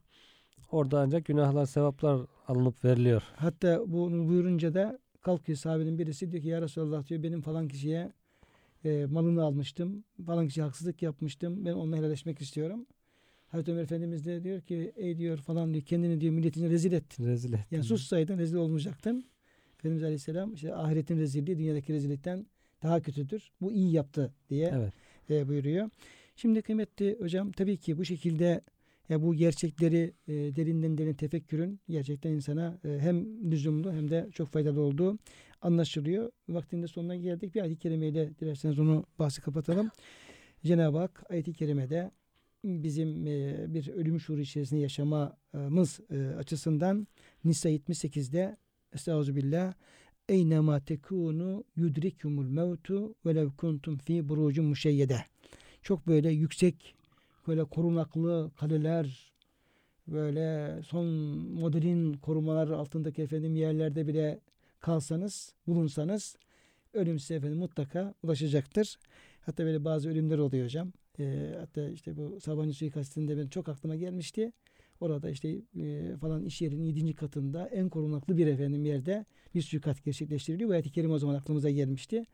Orada ancak günahlar, sevaplar alınıp veriliyor. Hatta bunu buyurunca da kalkıyor sahabenin birisi diyor ki ya Resulallah diyor benim falan kişiye e, malını almıştım. Falan kişiye haksızlık yapmıştım. Ben onunla helalleşmek istiyorum. Hazreti Ömer Efendimiz de diyor ki ey diyor falan diyor kendini diyor milletine rezil ettin. Rezil ettin. Yani sussaydın rezil olmayacaktın. Efendimiz Aleyhisselam işte ahiretin rezilliği dünyadaki rezillikten daha kötüdür. Bu iyi yaptı diye Evet. e, buyuruyor. Şimdi kıymetli hocam tabii ki bu şekilde ya bu gerçekleri e, derinden derin tefekkürün gerçekten insana e, hem lüzumlu hem de çok faydalı olduğu anlaşılıyor. Vaktinde sonuna geldik. Bir ayet-i kerimeyle dilerseniz onu bahsi kapatalım. Cenab-ı Hak ayet-i kerimede bizim e, bir ölüm şuuru içerisinde yaşamamız e, açısından Nisa 78'de Estağfirullah Eynema tekunu yudrikumul mevtu velev kuntum fi burucun müşeyyede. Çok böyle yüksek, böyle korunaklı kaleler, böyle son modelin korumalar altındaki efendim yerlerde bile kalsanız, bulunsanız ölüm size efendim mutlaka ulaşacaktır. Hatta böyle bazı ölümler oluyor hocam. Ee, hatta işte bu Sabancı suikastinde benim çok aklıma gelmişti. Orada işte e, falan iş yerinin 7. katında en korunaklı bir efendim yerde bir suikast gerçekleştiriliyor. Bu ayet-i kerime o zaman aklımıza gelmişti.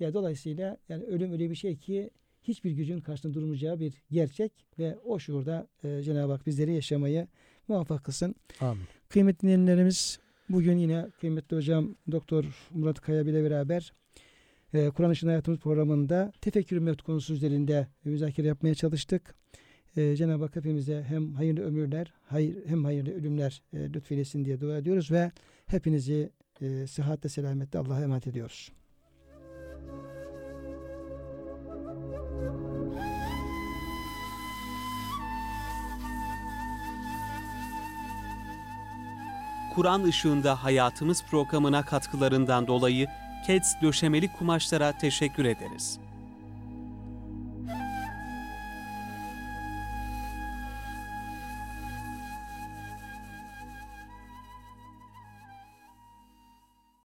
Ya dolayısıyla yani ölüm öyle bir şey ki hiçbir gücün karşısında durmayacağı bir gerçek ve o şuurda e, Cenab-ı Hak bizleri yaşamayı muvaffak kılsın. Amin. Kıymetli dinleyenlerimiz bugün yine kıymetli hocam Doktor Murat Kaya ile beraber e, Kur'an Işın Hayatımız programında tefekkür mevt konusu üzerinde müzakere yapmaya çalıştık. E, Cenab-ı Hak hepimize hem hayırlı ömürler hayır, hem hayırlı ölümler e, lütfeylesin diye dua ediyoruz ve hepinizi e, sıhhatle selamette Allah'a emanet ediyoruz. Kur'an ışığında hayatımız programına katkılarından dolayı KEDS döşemeli kumaşlara teşekkür ederiz.